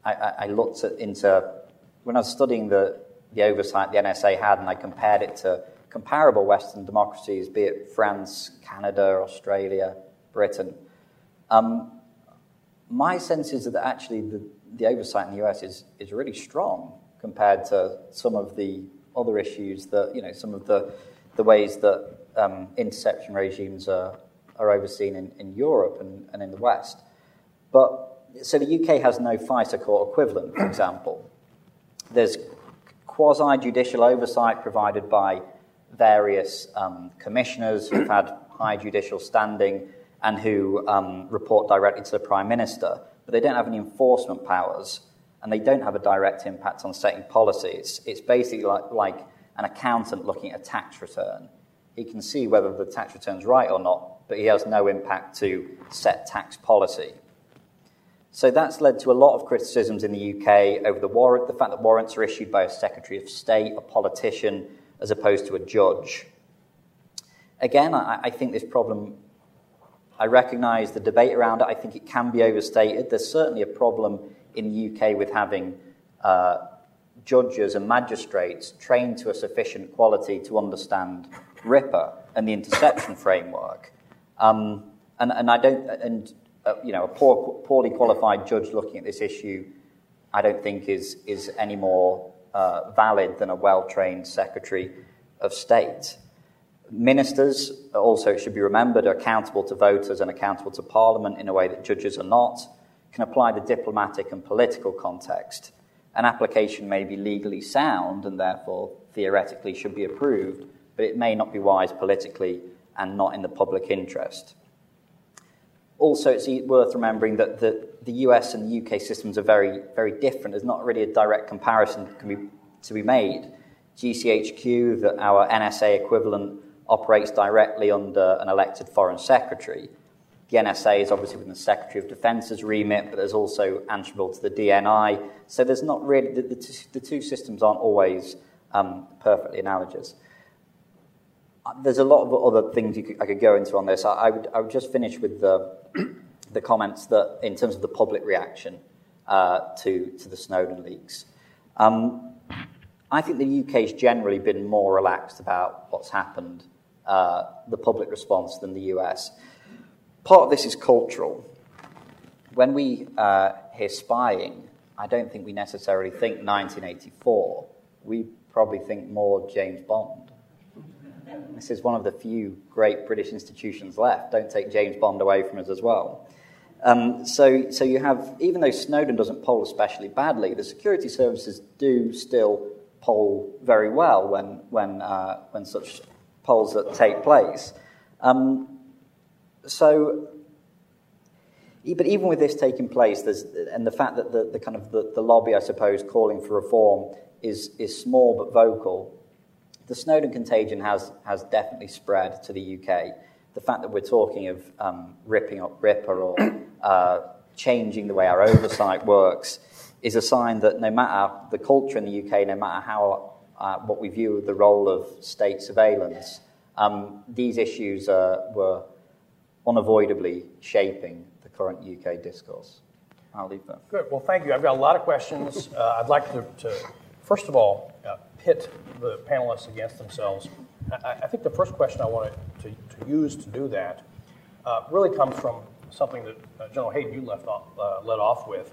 I, I looked at, into, when I was studying the, the oversight the NSA had, and I compared it to comparable Western democracies, be it France, Canada, Australia, Britain. Um, my sense is that actually the, the oversight in the US is, is really strong compared to some of the other issues that, you know, some of the, the ways that um, interception regimes are, are overseen in, in Europe and, and in the West. But so the UK has no FISA court equivalent, for example. There's quasi judicial oversight provided by various um, commissioners who've had high judicial standing and who um, report directly to the Prime Minister, but they don't have any enforcement powers and they don't have a direct impact on setting policy. It's, it's basically like, like an accountant looking at a tax return. He can see whether the tax return's right or not, but he has no impact to set tax policy. So that's led to a lot of criticisms in the UK over the warrant, the fact that warrants are issued by a Secretary of State, a politician, as opposed to a judge. Again, I, I think this problem I recognise the debate around it. I think it can be overstated. There's certainly a problem in the UK with having uh, judges and magistrates trained to a sufficient quality to understand RIPA and the interception framework. Um, and, and I don't, and uh, you know, a poor, poorly qualified judge looking at this issue, I don't think is is any more uh, valid than a well-trained Secretary of State. Ministers also should be remembered are accountable to voters and accountable to Parliament in a way that judges are not, can apply the diplomatic and political context. An application may be legally sound and therefore theoretically should be approved, but it may not be wise politically and not in the public interest. Also, it's worth remembering that the, the US and the UK systems are very, very different. There's not really a direct comparison can be, to be made. GCHQ, that our NSA equivalent, operates directly under an elected foreign secretary. the NSA is obviously within the Secretary of Defense's remit, but there's also answerable to the DNI. So there's not really, the, the, two, the two systems aren't always um, perfectly analogous. There's a lot of other things could, I could go into on this. I, I, would, I would just finish with the, the comments that, in terms of the public reaction uh, to, to the Snowden leaks. Um, I think the UK has generally been more relaxed about what's happened, uh, the public response, than the US. Part of this is cultural. When we uh, hear spying, I don't think we necessarily think 1984. We probably think more James Bond. This is one of the few great British institutions left. Don't take James Bond away from us as well. Um, so, so you have, even though Snowden doesn't poll especially badly, the security services do still poll very well when, when, uh, when such polls that take place. Um, so, but even with this taking place, there's, and the fact that the, the kind of the, the lobby, I suppose, calling for reform is, is small but vocal, the Snowden contagion has, has definitely spread to the UK. The fact that we're talking of um, ripping up RIPA or uh, changing the way our oversight works is a sign that no matter the culture in the UK, no matter how uh, what we view of the role of state surveillance, um, these issues uh, were unavoidably shaping the current UK discourse. I'll leave that. Good. Well, thank you. I've got a lot of questions. Uh, I'd like to, to, first of all, uh, pit the panelists against themselves. I, I, think the first question I wanted to, to use to do that uh, really comes from something that uh, General Hayden you left off, uh, led off with.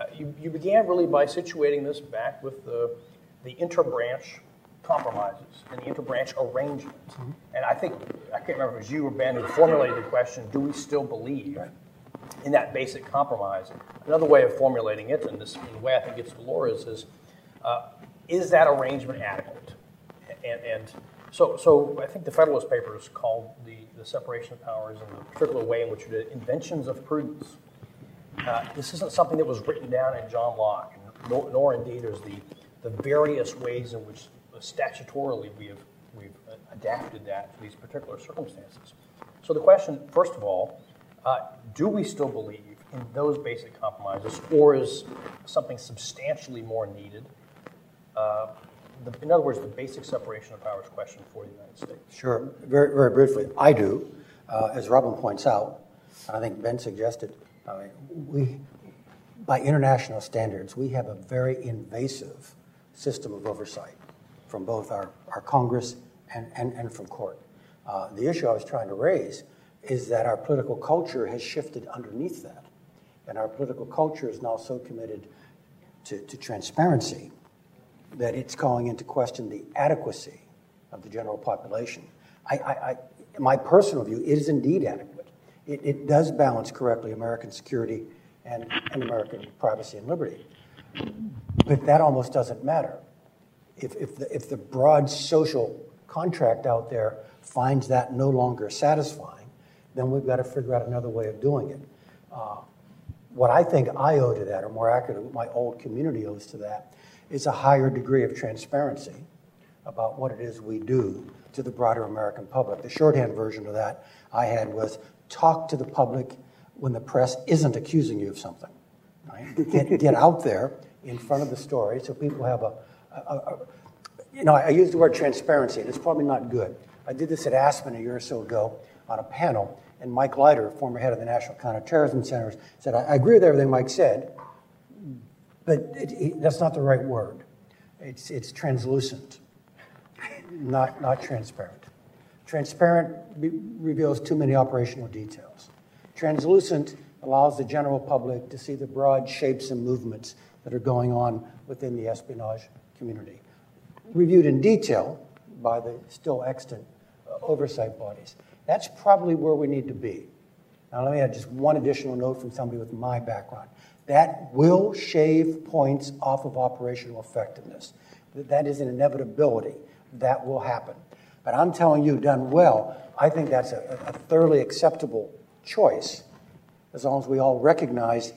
Uh, you, you began really by situating this back with the, the interbranch compromises and the interbranch arrangement. Mm-hmm. And I think, I can't remember if it was you or Ben who formulated the question do we still believe in that basic compromise? Another way of formulating it, and this, the way I think it's Laura's, is uh, is that arrangement adequate? And, and so, so I think the Federalist Papers called the, the separation of powers in the particular way in which it did inventions of prudence. Uh, this isn't something that was written down in John Locke, nor, nor indeed is the, the various ways in which statutorily we have we've adapted that to these particular circumstances. So the question, first of all, uh, do we still believe in those basic compromises, or is something substantially more needed? Uh, the, in other words, the basic separation of powers question for the United States. Sure. Very, very briefly, I do. Uh, as Robin points out, and I think Ben suggested, uh, we, by international standards, we have a very invasive system of oversight from both our, our Congress and, and, and from court. Uh, the issue I was trying to raise is that our political culture has shifted underneath that. And our political culture is now so committed to, to transparency that it's calling into question the adequacy of the general population. I, I, I my personal view, is indeed adequate. It, it does balance correctly American security and, and American privacy and liberty. But that almost doesn't matter if, if, the, if the broad social contract out there finds that no longer satisfying, then we've got to figure out another way of doing it. Uh, what I think I owe to that, or more accurately, what my old community owes to that, is a higher degree of transparency about what it is we do to the broader American public. The shorthand version of that I had was talk to the public when the press isn't accusing you of something. Right? Get, get out there in front of the story so people have a, you know, I use the word transparency, and it's probably not good. I did this at Aspen a year or so ago on a panel, and Mike Leiter, former head of the National Counterterrorism Center, said, I, agree with everything Mike said, but it, it, that's not the right word. It's, it's translucent, not, not transparent. Transparent be, reveals too many operational details. Translucent allows the general public to see the broad shapes and movements that are going on within the espionage community, reviewed in detail by the still extant uh, oversight bodies. That's probably where we need to be. Now, let me add just one additional note from somebody with my background. That will shave points off of operational effectiveness. That is an inevitability. That will happen. But I'm telling you, done well, I think that's a, a thoroughly acceptable choice as long as we all recognize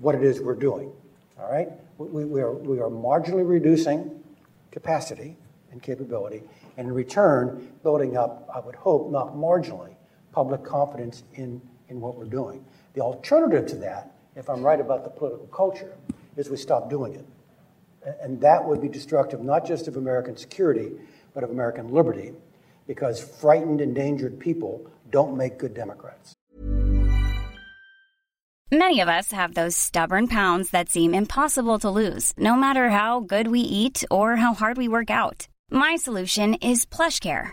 what it is we're doing. All right? we, we, are, we are marginally reducing capacity and capability, and in return, building up, I would hope, not marginally, public confidence in, in what we're doing. The alternative to that, if I'm right about the political culture, is we stop doing it. And that would be destructive not just of American security, but of American liberty, because frightened, endangered people don't make good Democrats. Many of us have those stubborn pounds that seem impossible to lose, no matter how good we eat or how hard we work out. My solution is PlushCare.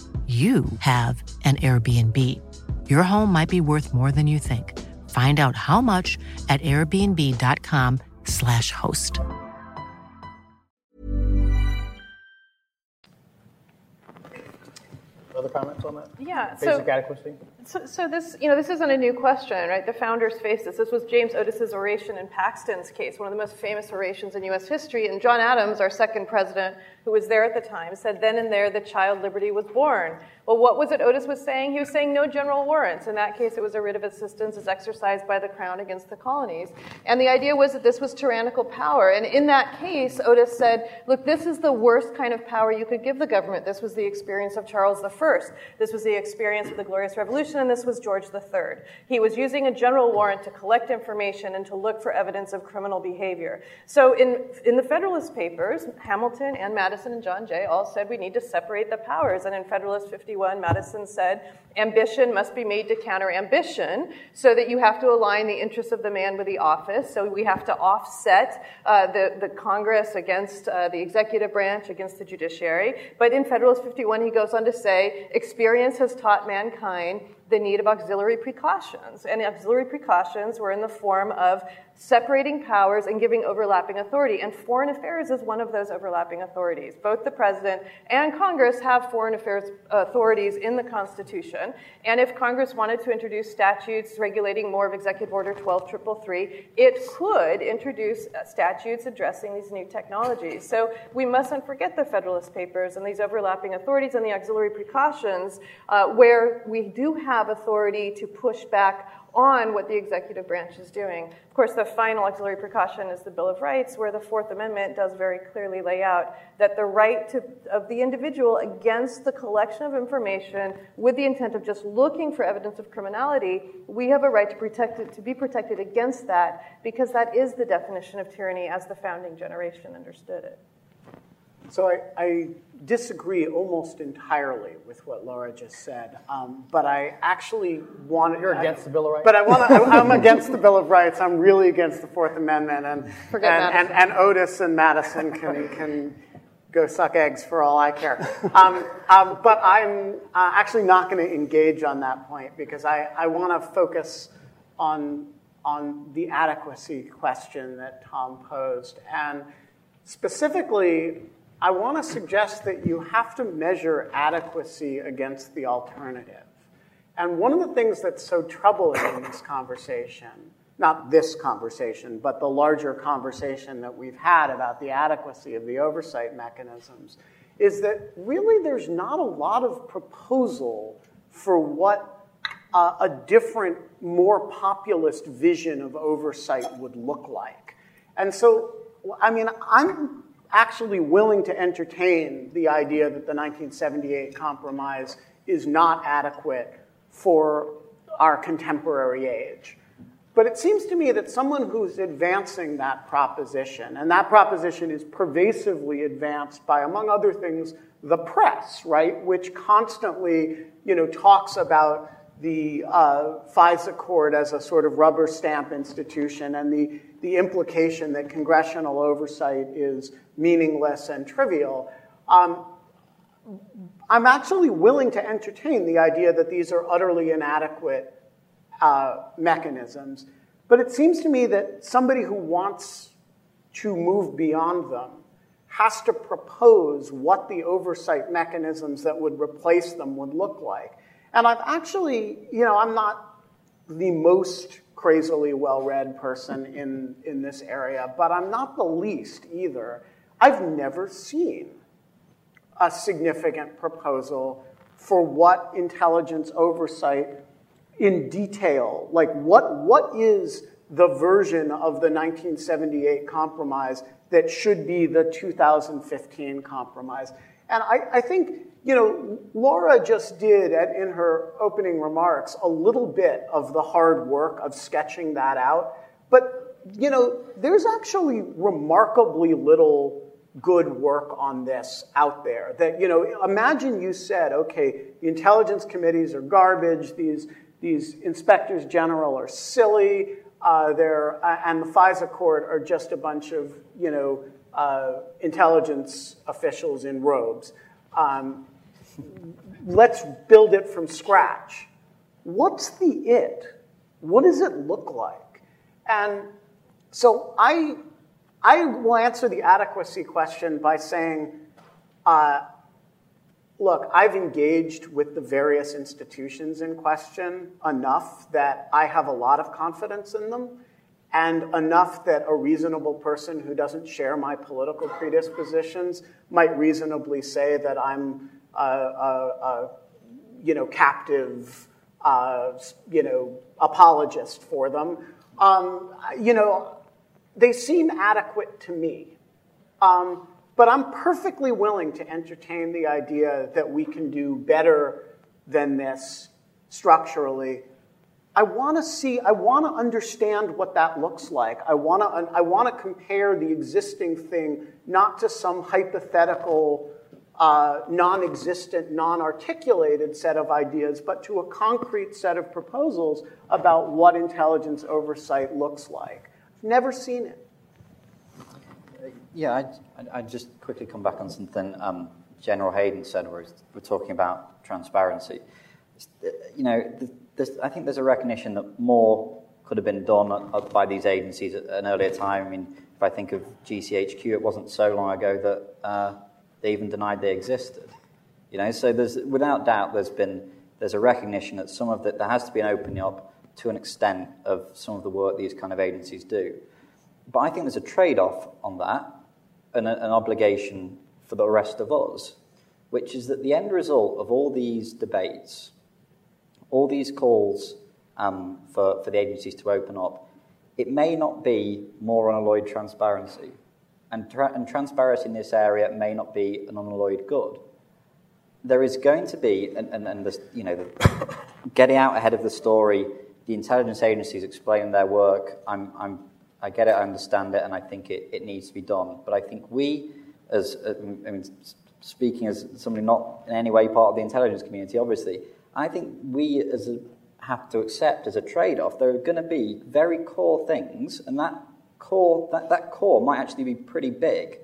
you have an Airbnb. Your home might be worth more than you think. Find out how much at airbnb.com/slash host. Other comments on that? Yeah. Basic so, adequacy? So, so, this, you know, this isn't a new question, right? The founders faced this. This was James Otis's oration in Paxton's case, one of the most famous orations in U.S. history. And John Adams, our second president, who was there at the time, said, "Then and there, the child liberty was born." Well, what was it Otis was saying? He was saying no general warrants. In that case, it was a writ of assistance as exercised by the crown against the colonies. And the idea was that this was tyrannical power. And in that case, Otis said, "Look, this is the worst kind of power you could give the government. This was the experience of Charles I. This was the experience of the Glorious Revolution." and this was George III. He was using a general warrant to collect information and to look for evidence of criminal behavior. So in, in the Federalist Papers, Hamilton and Madison and John Jay all said we need to separate the powers. And in Federalist 51, Madison said ambition must be made to counter ambition so that you have to align the interests of the man with the office. So we have to offset uh, the, the Congress against uh, the executive branch, against the judiciary. But in Federalist 51, he goes on to say experience has taught mankind the need of auxiliary precautions. And auxiliary precautions were in the form of separating powers and giving overlapping authority. And foreign affairs is one of those overlapping authorities. Both the president and Congress have foreign affairs authorities in the Constitution. And if Congress wanted to introduce statutes regulating more of Executive Order 12333, it could introduce statutes addressing these new technologies. So we mustn't forget the Federalist Papers and these overlapping authorities and the auxiliary precautions uh, where we do have authority to push back on what the executive branch is doing. Of course, the final auxiliary precaution is the Bill of Rights, where the Fourth Amendment does very clearly lay out that the right to, of the individual against the collection of information with the intent of just looking for evidence of criminality, we have a right to, protect it, to be protected against that because that is the definition of tyranny as the founding generation understood it. So I, I, disagree almost entirely with what Laura just said, um, but I actually want. You're against I, the Bill of Rights. But I want. I'm against the Bill of Rights. I'm really against the Fourth Amendment, and and, and, and, Otis and Madison can can go suck eggs for all I care. Um, um, but I'm uh, actually not going to engage on that point because I, I want to focus on on the adequacy question that Tom posed and specifically I want to suggest that you have to measure adequacy against the alternative. And one of the things that's so troubling in this conversation, not this conversation, but the larger conversation that we've had about the adequacy of the oversight mechanisms, is that really there's not a lot of proposal for what uh, a different, more populist vision of oversight would look like. And so, I mean, I'm actually willing to entertain the idea that the 1978 compromise is not adequate for our contemporary age. But it seems to me that someone who's advancing that proposition, and that proposition is pervasively advanced by, among other things, the press, right, which constantly, you know, talks about the uh, FISA court as a sort of rubber stamp institution and the, the implication that congressional oversight is meaningless and trivial. Um, I'm actually willing to entertain the idea that these are utterly inadequate uh, mechanisms. But it seems to me that somebody who wants to move beyond them has to propose what the oversight mechanisms that would replace them would look like. And I've actually, you know, I'm not the most crazily well read person in, in this area, but I'm not the least either. I've never seen a significant proposal for what intelligence oversight in detail, like what, what is the version of the 1978 compromise that should be the 2015 compromise. And I, I think, you know, Laura just did at, in her opening remarks a little bit of the hard work of sketching that out. But, you know, there's actually remarkably little good work on this out there. That, you know, imagine you said, okay, the intelligence committees are garbage, these, these inspectors general are silly, uh, there, uh, and the FISA court are just a bunch of, you know, uh, intelligence officials in robes. Um, let's build it from scratch. What's the it? What does it look like? And so I, I will answer the adequacy question by saying, uh, look, I've engaged with the various institutions in question enough that I have a lot of confidence in them, and enough that a reasonable person who doesn't share my political predispositions might reasonably say that I'm you know, captive, uh, you know, apologist for them. Um, you know, they seem adequate to me. Um, but I'm perfectly willing to entertain the idea that we can do better than this structurally. I want to see, I want to understand what that looks like. I want to, I want to compare the existing thing not to some hypothetical, uh, non existent, non articulated set of ideas, but to a concrete set of proposals about what intelligence oversight looks like. I've never seen it. Yeah, I'd, I'd, just quickly come back on something um, General Hayden said, where we're talking about transparency. You know, I think there's a recognition that more could have been done by these agencies at an earlier time. I mean, if I think of GCHQ, it wasn't so long ago that uh, they even denied they existed. You know, so there's without doubt there's been there's a recognition that some of that there has to be an opening up to an extent of some of the work these kind of agencies do. But I think there's a trade-off on that an, an obligation for the rest of us, which is that the end result of all these debates, all these calls um, for, for the agencies to open up, it may not be more unalloyed transparency. And, tra- and transparency in this area may not be an unalloyed good. There is going to be, and, and, and you know, the, getting out ahead of the story, the intelligence agencies explain their work. I'm, I'm I get it, I understand it, and I think it, it needs to be done. But I think we, as uh, I mean, speaking as somebody not in any way part of the intelligence community, obviously, I think we as a, have to accept as a trade-off there are going to be very core things, and that core that, that core might actually be pretty big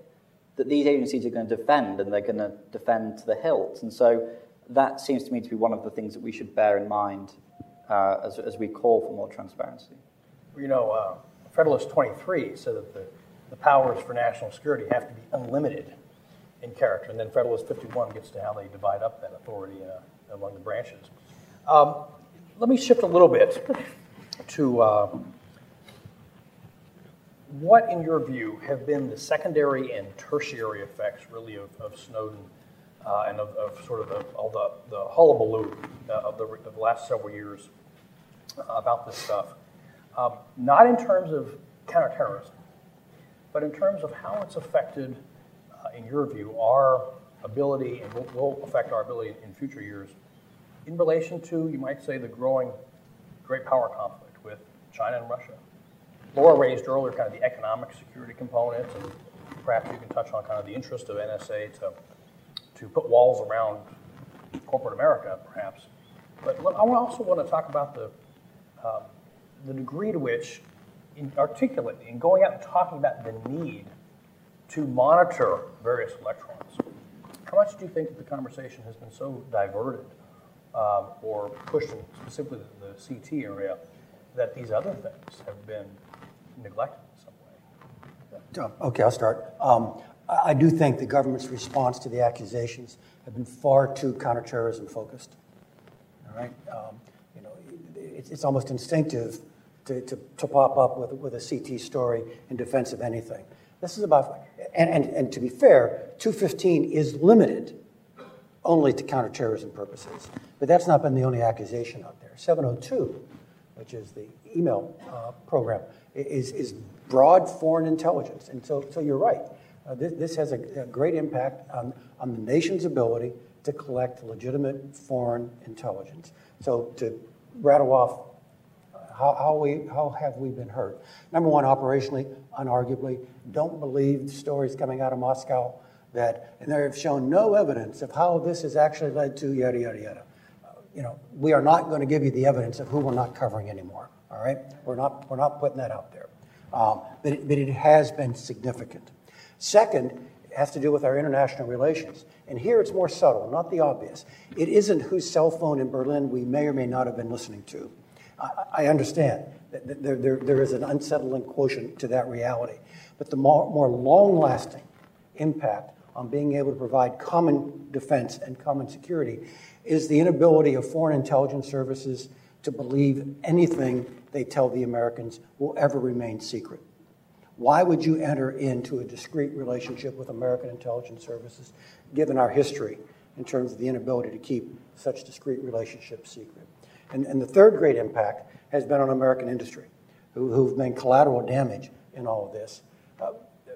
that these agencies are going to defend, and they're going to defend to the hilt. And so that seems to me to be one of the things that we should bear in mind uh, as, as we call for more transparency. You know. Uh Federalist 23 said that the, the powers for national security have to be unlimited in character. And then Federalist 51 gets to how they divide up that authority uh, among the branches. Um, let me shift a little bit to uh, what, in your view, have been the secondary and tertiary effects, really, of, of Snowden uh, and of, of, sort of the, all the, the hullabaloo uh, of, the, of the last several years about this stuff? um, not in terms of counterterrorism, but in terms of how it's affected, uh, in your view, our ability and will, will, affect our ability in future years in relation to, you might say, the growing great power conflict with China and Russia. Laura raised earlier kind of the economic security components, and perhaps you can touch on kind of the interest of NSA to, to put walls around corporate America, perhaps. But I also want to talk about the um, the degree to which, in articulate, in going out and talking about the need to monitor various electrons, how much do you think that the conversation has been so diverted um, or pushed in specifically the CT area that these other things have been neglected in some way? Okay, I'll start. Um, I do think the government's response to the accusations have been far too counterterrorism focused. All right, um, you know, it's, it's almost instinctive to, to, to, pop up with, with a CT story in defense of anything. This is about, and, and, and to be fair, 215 is limited only to counterterrorism purposes. But that's not been the only accusation out there. 702, which is the email uh, program, is, is broad foreign intelligence. And so, so you're right. Uh, this, this, has a, a, great impact on, on the nation's ability to collect legitimate foreign intelligence. So to rattle off how, how, we, how have we been hurt? Number one, operationally, unarguably, don't believe the stories coming out of Moscow that, and they have shown no evidence of how this has actually led to yada, yada, yada. Uh, you know, we are not going to give you the evidence of who we're not covering anymore, all right? We're not, we're not putting that out there. Um, but, it, but it has been significant. Second, it has to do with our international relations. And here it's more subtle, not the obvious. It isn't whose cell phone in Berlin we may or may not have been listening to. I understand that there, there, there is an unsettling quotient to that reality. But the more, more long lasting impact on being able to provide common defense and common security is the inability of foreign intelligence services to believe anything they tell the Americans will ever remain secret. Why would you enter into a discrete relationship with American intelligence services, given our history in terms of the inability to keep such discrete relationships secret? And, and the third great impact has been on American industry, who, who've been collateral damage in all of this uh,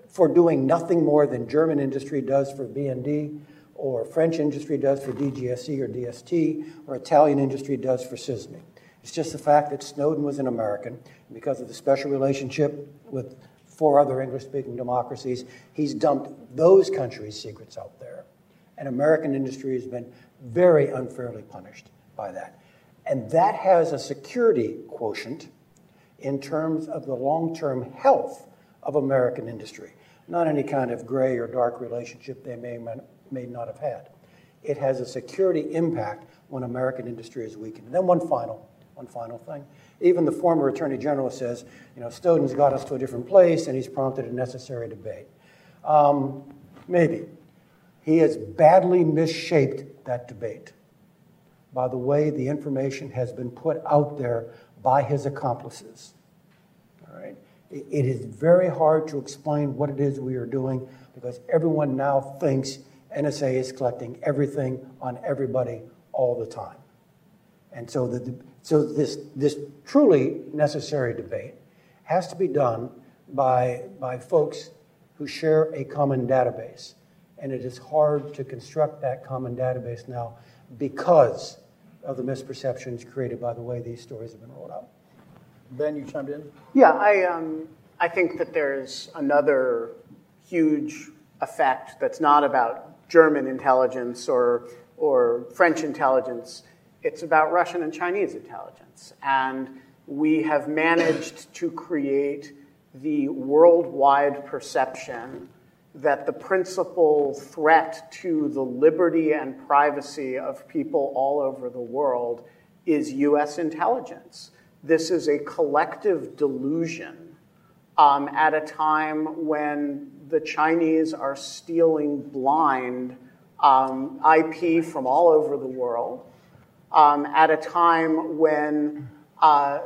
for doing nothing more than German industry does for BND, or French industry does for DGSE or DST, or Italian industry does for SISMI. It's just the fact that Snowden was an American, because of the special relationship with four other English speaking democracies, he's dumped those countries' secrets out there. And American industry has been very unfairly punished by that. And that has a security quotient in terms of the long term health of American industry, not any kind of gray or dark relationship they may, may not have had. It has a security impact when American industry is weakened. And then one final, one final thing. Even the former Attorney General says, you know, Snowden's got us to a different place and he's prompted a necessary debate. Um, maybe. He has badly misshaped that debate by the way the information has been put out there by his accomplices. All right? It is very hard to explain what it is we are doing because everyone now thinks NSA is collecting everything on everybody all the time. And so, the, so this, this truly necessary debate has to be done by, by folks who share a common database. And it is hard to construct that common database now because of the misperceptions created by the way these stories have been rolled out. Ben, you chimed in? Yeah, I, um, I think that there's another huge effect that's not about German intelligence or, or French intelligence. It's about Russian and Chinese intelligence. And we have managed to create the worldwide perception that the principal threat to the liberty and privacy of people all over the world is US intelligence. This is a collective delusion um, at a time when the Chinese are stealing blind um, IP from all over the world, um, at a time when uh,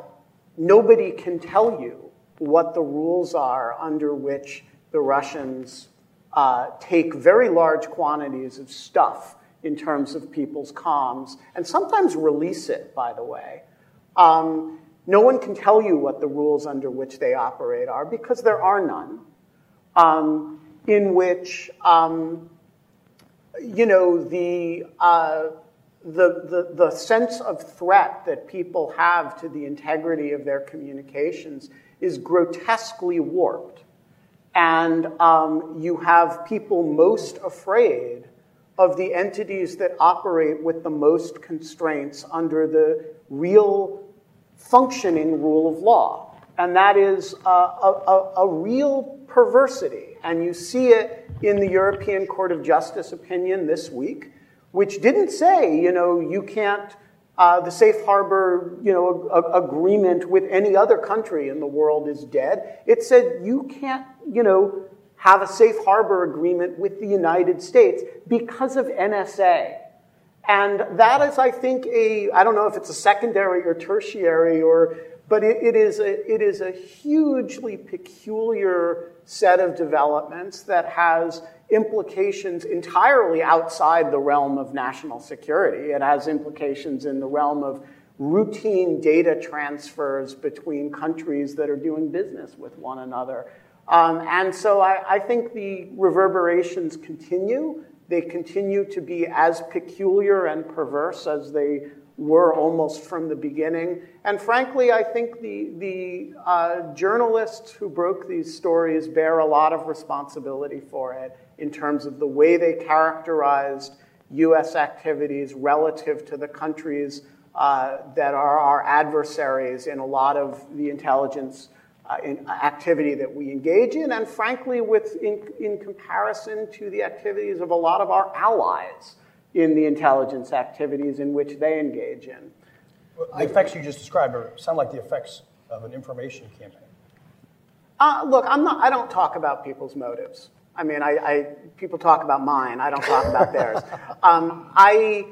nobody can tell you what the rules are under which the Russians uh, take very large quantities of stuff in terms of people's comms and sometimes release it, by the way. Um, no one can tell you what the rules under which they operate are because there are none. Um, in which, um, you know, the, uh, the, the, the sense of threat that people have to the integrity of their communications is grotesquely warped and um, you have people most afraid of the entities that operate with the most constraints under the real functioning rule of law. and that is a, a, a, real perversity. And you see it in the European Court of Justice opinion this week, which didn't say, you know, you can't, uh, the safe harbor, you know, a, agreement with any other country in the world is dead. It said you can't, you know, have a safe harbor agreement with the United States because of NSA. And that is, I think, a, I don't know if it's a secondary or tertiary or, but it, it, is a, it is a hugely peculiar set of developments that has implications entirely outside the realm of national security. It has implications in the realm of routine data transfers between countries that are doing business with one another. Um, and so I, I, think the reverberations continue. They continue to be as peculiar and perverse as they were almost from the beginning. And frankly, I think the, the uh, journalists who broke these stories bear a lot of responsibility for it in terms of the way they characterized US activities relative to the countries uh, that are our adversaries in a lot of the intelligence uh, in activity that we engage in, and frankly, with, in, in comparison to the activities of a lot of our allies in the intelligence activities in which they engage in. The effects you just described are, sound like the effects of an information campaign. Uh, look, I'm not, I don't talk about people's motives. I mean, I, I people talk about mine. I don't talk about theirs. Um, I,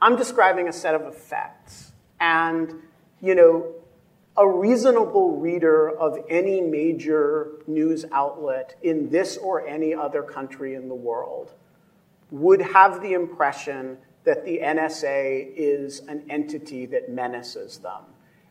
I'm describing a set of effects, and you know, a reasonable reader of any major news outlet in this or any other country in the world would have the impression that the NSA is an entity that menaces them.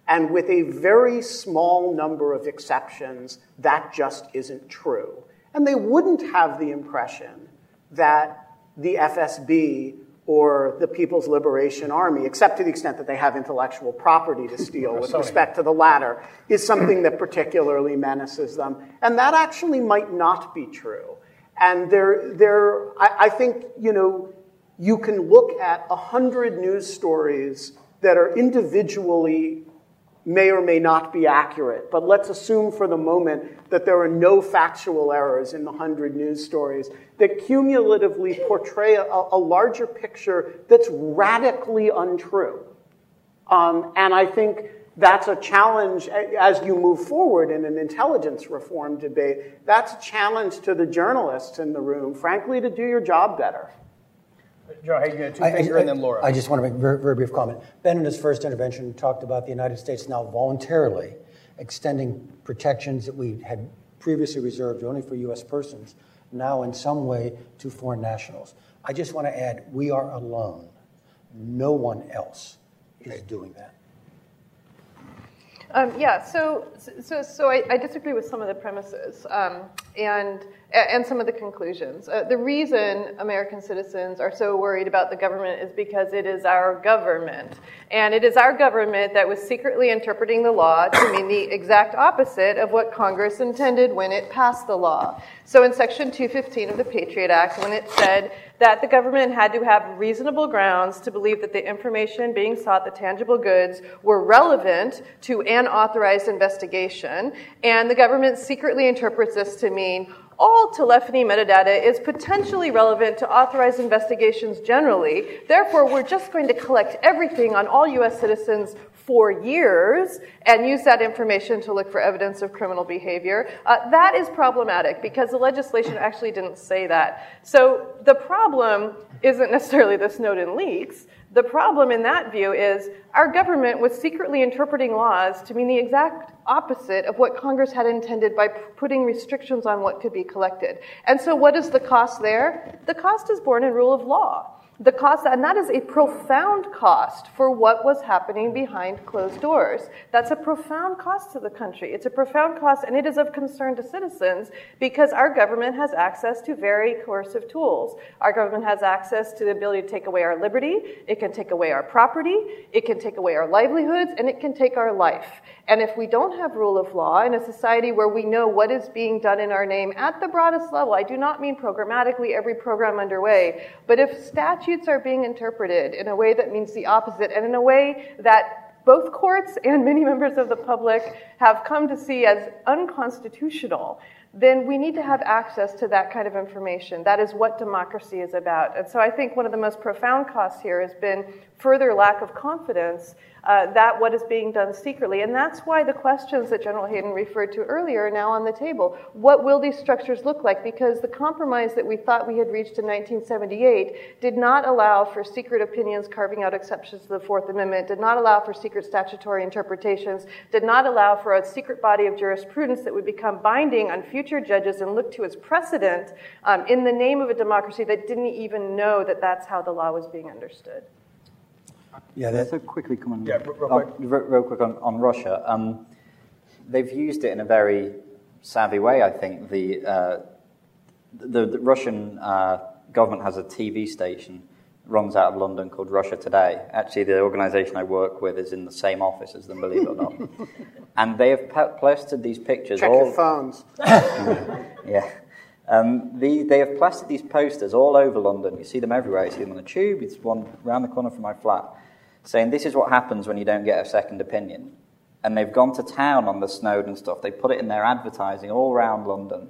And with a very small number of exceptions, that just isn't true. And they wouldn't have the impression that the FSB or the People's Liberation Army, except to the extent that they have intellectual property to steal with respect to the latter, is something that particularly menaces them. And that actually might not be true. And there, there, I, I think, you know, you can look at a hundred news stories that are individually may or may not be accurate, but let's assume for the moment that there are no factual errors in the 100 news stories that cumulatively portray a, a larger picture that's radically untrue. Um, and I think that's a challenge as you move forward in an intelligence reform debate. That's a challenge to the journalists in the room, frankly, to do your job better. Joe, hey, you got two things here, and then Laura. I just want to make a very, very brief comment. Ben, in his first intervention, talked about the United States now voluntarily extending protections that we had previously reserved only for U.S. persons, now in some way to foreign nationals. I just want to add, we are alone. No one else is doing that. Um, yeah, so so so I, I, disagree with some of the premises um, and and some of the conclusions. Uh, the reason American citizens are so worried about the government is because it is our government, and it is our government that was secretly interpreting the law to mean the exact opposite of what Congress intended when it passed the law. So in Section 215 of the Patriot Act, when it said that the government had to have reasonable grounds to believe that the information being sought, the tangible goods, were relevant to an authorized investigation. And the government secretly interprets this to mean all telephony metadata is potentially relevant to authorized investigations generally. Therefore, we're just going to collect everything on all US citizens for years and use that information to look for evidence of criminal behavior. Uh, that is problematic because the legislation actually didn't say that. So the problem isn't necessarily the Snowden leaks. The problem in that view is our government was secretly interpreting laws to mean the exact opposite of what Congress had intended by putting restrictions on what could be collected. And so, what is the cost there? The cost is born in rule of law the cost, and that is a profound cost for what was happening behind closed doors. That's a profound cost to the country. It's a profound cost, and it is of concern to citizens because our government has access to very coercive tools. Our government has access to the ability to take away our liberty, it can take away our property, it can take away our livelihoods, and it can take our life. And if we don't have rule of law in a society where we know what is being done in our name at the broadest level, I do not mean programmatically every program underway, but if statutes are being interpreted in a way that means the opposite and in a way that both courts and many members of the public have come to see as unconstitutional, then we need to have access to that kind of information. That is what democracy is about. And so I think one of the most profound costs here has been further lack of confidence uh, that what is being done secretly. And that's why the questions that General Hayden referred to earlier are now on the table. What will these structures look like? Because the compromise that we thought we had reached in 1978 did not allow for secret opinions carving out exceptions to the Fourth Amendment, did not allow for secret statutory interpretations, did not allow for a secret body of jurisprudence that would become binding on future judges and look to as precedent um, in the name of a democracy that didn't even know that that's how the law was being understood. Yeah, that's so quickly come on. Yeah, real oh, quick. real, real quick on, on Russia. Um, they've used it in a very savvy way, I think. The, uh, the, the, Russian uh, government has a TV station, runs out of London called Russia Today. Actually, the organization I work with is in the same office as them, believe it or not. and they have pe- plastered these pictures Check all. your phones. yeah. Um, the, they have plastered these posters all over London. You see them everywhere. You see them on the tube. It's one around the corner from my flat, saying this is what happens when you don't get a second opinion. And they've gone to town on the Snowden stuff. They put it in their advertising all around London.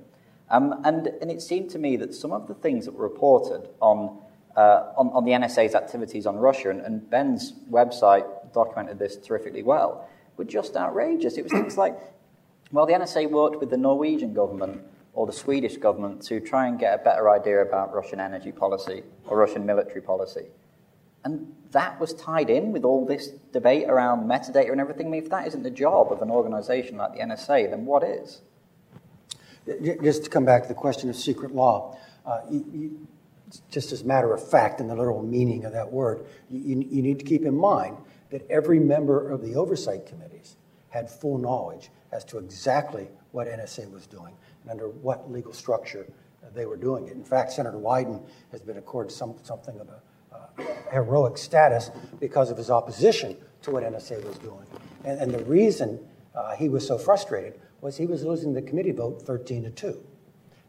Um, and, and it seemed to me that some of the things that were reported on, uh, on, on, the NSA's activities on Russia, and, and Ben's website documented this terrifically well, were just outrageous. It was things like, well, the NSA worked with the Norwegian government or the Swedish government to try and get a better idea about Russian energy policy or Russian military policy. And that was tied in with all this debate around metadata and everything. I mean, if that isn't the job of an organization like the NSA, then what is? Just to come back to the question of secret law, uh, you, you, just as a matter of fact, in the literal meaning of that word, you, you need to keep in mind that every member of the oversight committees had full knowledge as to exactly what NSA was doing and under what legal structure they were doing it. In fact, Senator Wyden has been accorded some, something of a heroic status because of his opposition to what NSA was doing. And, and the reason uh, he was so frustrated was he was losing the committee vote 13 to 2.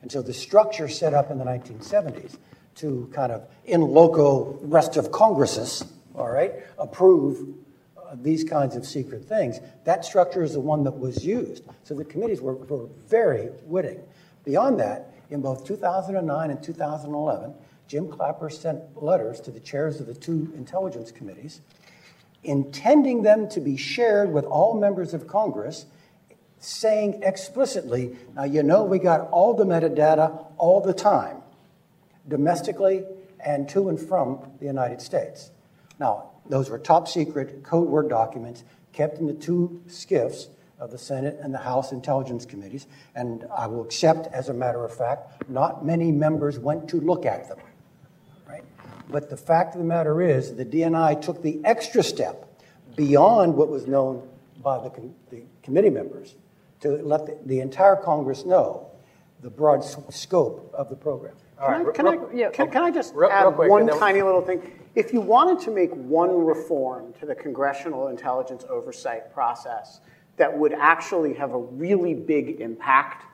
And so the structure set up in the 1970s to kind of in loco rest of Congresses, all right, approve uh, these kinds of secret things. That structure is the one that was used. So the committees were, were very witting. Beyond that, in both 2009 and 2011, Jim Clapper sent letters to the chairs of the two intelligence committees, intending them to be shared with all members of Congress, saying explicitly, now you know we got all the metadata all the time, domestically and to and from the United States. Now, those were top secret code word documents kept in the two SCIFs of the Senate and the House Intelligence Committees, and I will accept, as a matter of fact, not many members went to look at them. Right? But the fact of the matter is, the DNI took the extra step beyond what was known by the, com- the committee members to let the, the, entire Congress know the broad s- scope of the program. Can, I, can, I, yeah, can, can I just real, add real quick, one tiny little thing? If you wanted to make one reform to the congressional intelligence oversight process that would actually have a really big impact,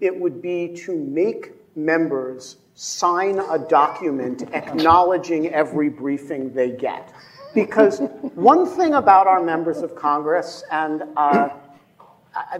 it would be to make members sign a document acknowledging every briefing they get. Because one thing about our members of Congress, and uh,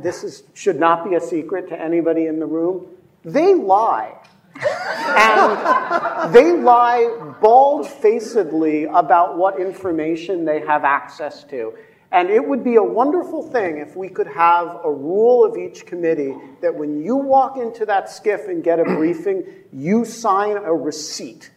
this is, should not be a secret to anybody in the room, they lie and they lie bald facedly about what information they have access to. And it would be a wonderful thing if we could have a rule of each committee that when you walk into that SCIF and get a briefing, you sign a receipt.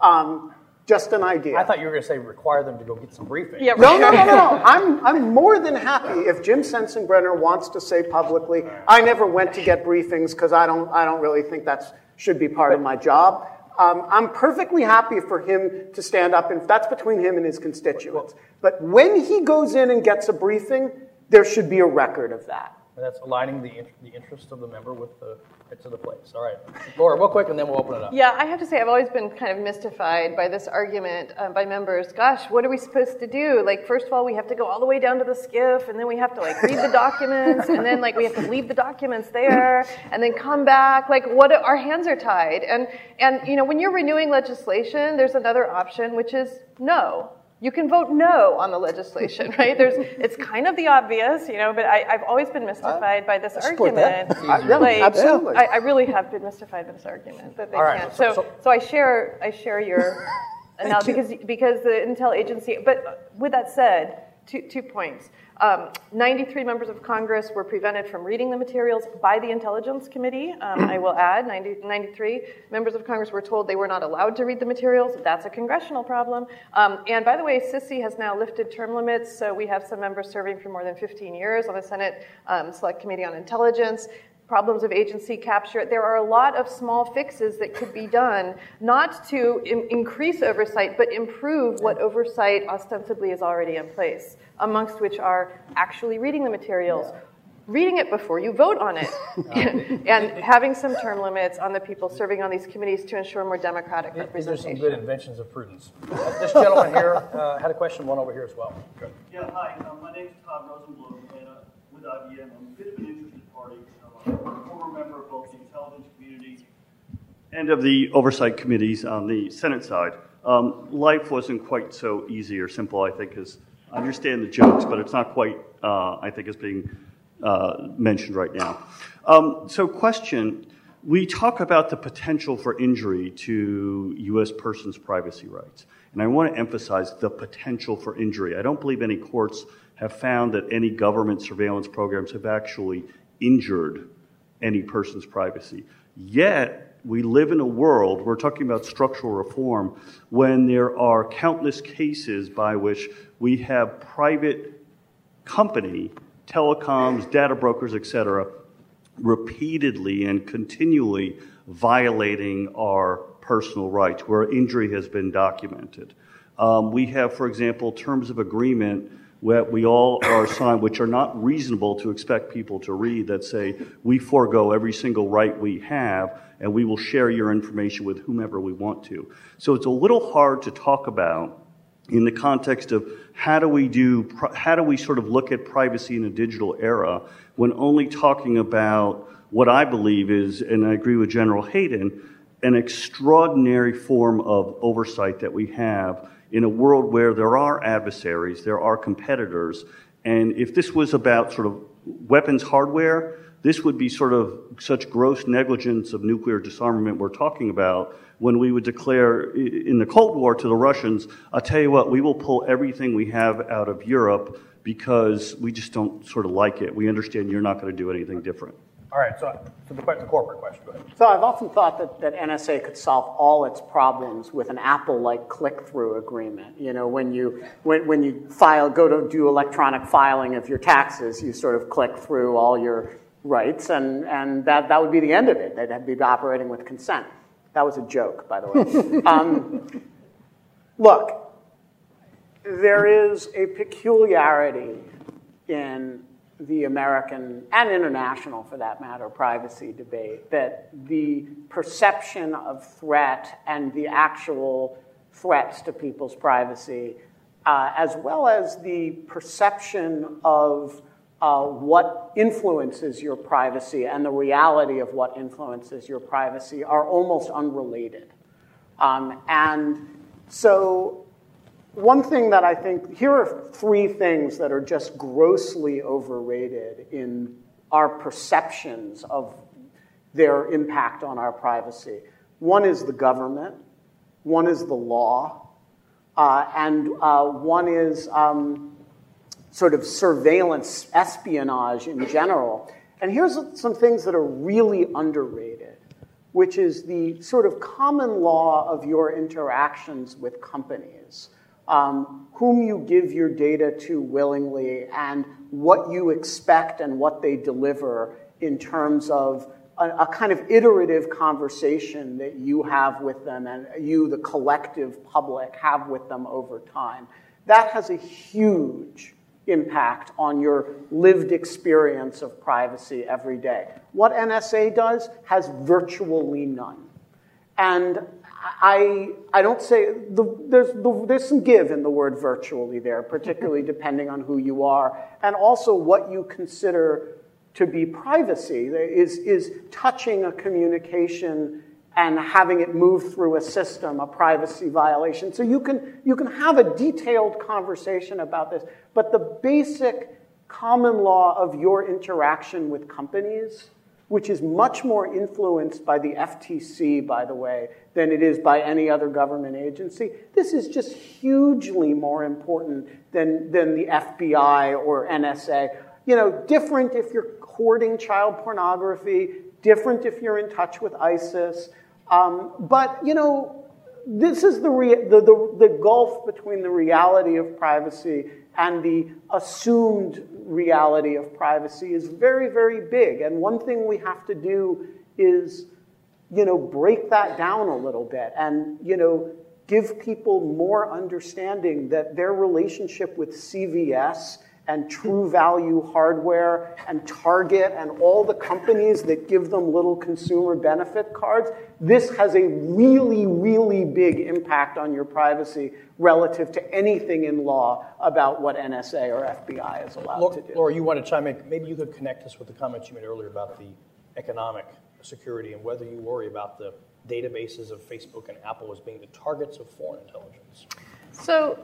Um, just an idea. I thought you were going to say require them to go get some briefing. Yeah, no, no, no, no, no. I'm, I'm more than happy if Jim Sensenbrenner wants to say publicly, I never went to get briefings because I don't, I don't really think that should be part of my job. Um, I'm perfectly happy for him to stand up, and that's between him and his constituents. But when he goes in and gets a briefing, there should be a record of that. And that's aligning the, the interest of the member with the to the place. All right, Laura, real quick, and then we'll open it up. Yeah, I have to say, I've always been kind of mystified by this argument uh, by members. Gosh, what are we supposed to do? Like, first of all, we have to go all the way down to the SCIF, and then we have to like read the documents, and then like we have to leave the documents there, and then come back. Like, what? Our hands are tied. And and you know, when you're renewing legislation, there's another option, which is no. You can vote no on the legislation, right? There's, it's kind of the obvious, you know, but I, have always been mystified by this argument. I, yeah, like, absolutely. I, I, really have been mystified by this argument that they All can't. so, So, so, so I share, I share your now because because the Intel agency. But with that said, two two points. Um, 93 members of Congress were prevented from reading the materials by the Intelligence Committee. Um, I will add, 90, 93 members of Congress were told they were not allowed to read the materials. That's a congressional problem. Um, and by the way, SSCI has now lifted term limits, so we have some members serving for more than 15 years on the Senate um, Select Committee on Intelligence problems of agency capture. There are a lot of small fixes that could be done, not to in- increase oversight, but improve what oversight ostensibly is already in place, amongst which are actually reading the materials. Reading it before you vote on it, and having some term limits on the people serving on these committees to ensure more democratic These are representation. some good inventions of prudence. Uh, this gentleman here uh, had a question, one over here as well. Good. Yeah, hi. Um, my is Todd Rosenblum, and uh, with IBM, I'm a bit of an interested party. Former member of both the intelligence community and of the oversight committees on the Senate side. Um, life wasn't quite so easy or simple, I think, as I understand the jokes, but it's not quite, uh, I think, as being uh, mentioned right now. Um, so, question we talk about the potential for injury to U.S. persons' privacy rights. And I want to emphasize the potential for injury. I don't believe any courts have found that any government surveillance programs have actually injured any person's privacy. Yet, we live in a world, we're talking about structural reform, when there are countless cases by which we have private company, telecoms, data brokers, et cetera, repeatedly and continually violating our personal rights, where injury has been documented. Um, we have, for example, terms of agreement we all are signed, which are not reasonable to expect people to read, that say we forego every single right we have and we will share your information with whomever we want to. So it's a little hard to talk about in the context of how do we do how do we sort of look at privacy in a digital era when only talking about what I believe is, and I agree with General Hayden, an extraordinary form of oversight that we have in a world where there are adversaries, there are competitors, and if this was about sort of weapons hardware, this would be sort of such gross negligence of nuclear disarmament we're talking about when we would declare in the Cold War to the Russians, I'll tell you what, we will pull everything we have out of Europe because we just don't sort of like it. We understand you're not going to do anything different. All right, so, so the, the corporate question, go ahead. So I've often thought that, that NSA could solve all its problems with an Apple-like click-through agreement. You know, when you when, when you file, go to do electronic filing of your taxes, you sort of click through all your rights, and, and that, that would be the end of it. They'd be operating with consent. That was a joke, by the way. um, look, there is a peculiarity in the American and international, for that matter, privacy debate that the perception of threat and the actual threats to people's privacy, uh, as well as the perception of uh, what influences your privacy and the reality of what influences your privacy are almost unrelated. Um, and so one thing that I think, here are three things that are just grossly overrated in our perceptions of their impact on our privacy. One is the government, one is the law, uh, and uh, one is um, sort of surveillance, espionage in general. And here's some things that are really underrated, which is the sort of common law of your interactions with companies um, whom you give your data to willingly, and what you expect and what they deliver in terms of a, a, kind of iterative conversation that you have with them and you, the collective public, have with them over time. That has a huge impact on your lived experience of privacy every day. What NSA does has virtually none. And I, I don't say, the, there's, the, there's some give in the word virtually there, particularly depending on who you are, and also what you consider to be privacy is, is touching a communication and having it move through a system, a privacy violation. So you can, you can have a detailed conversation about this, but the basic common law of your interaction with companies, which is much more influenced by the FTC, by the way, than it is by any other government agency. This is just hugely more important than, than the FBI or NSA. You know, different if you're hoarding child pornography, different if you're in touch with ISIS. Um, but, you know, this is the, rea- the, the, the gulf between the reality of privacy and the assumed reality of privacy is very, very big. And one thing we have to do is, you know, break that down a little bit and, you know, give people more understanding that their relationship with CVS and True Value Hardware and Target and all the companies that give them little consumer benefit cards, this has a really, really big impact on your privacy relative to anything in law about what NSA or FBI is allowed Laura, to do. Laura, you want to chime in? Maybe you could connect us with the comments you made earlier about the economic security and whether you worry about the databases of Facebook and Apple as being the targets of foreign intelligence. So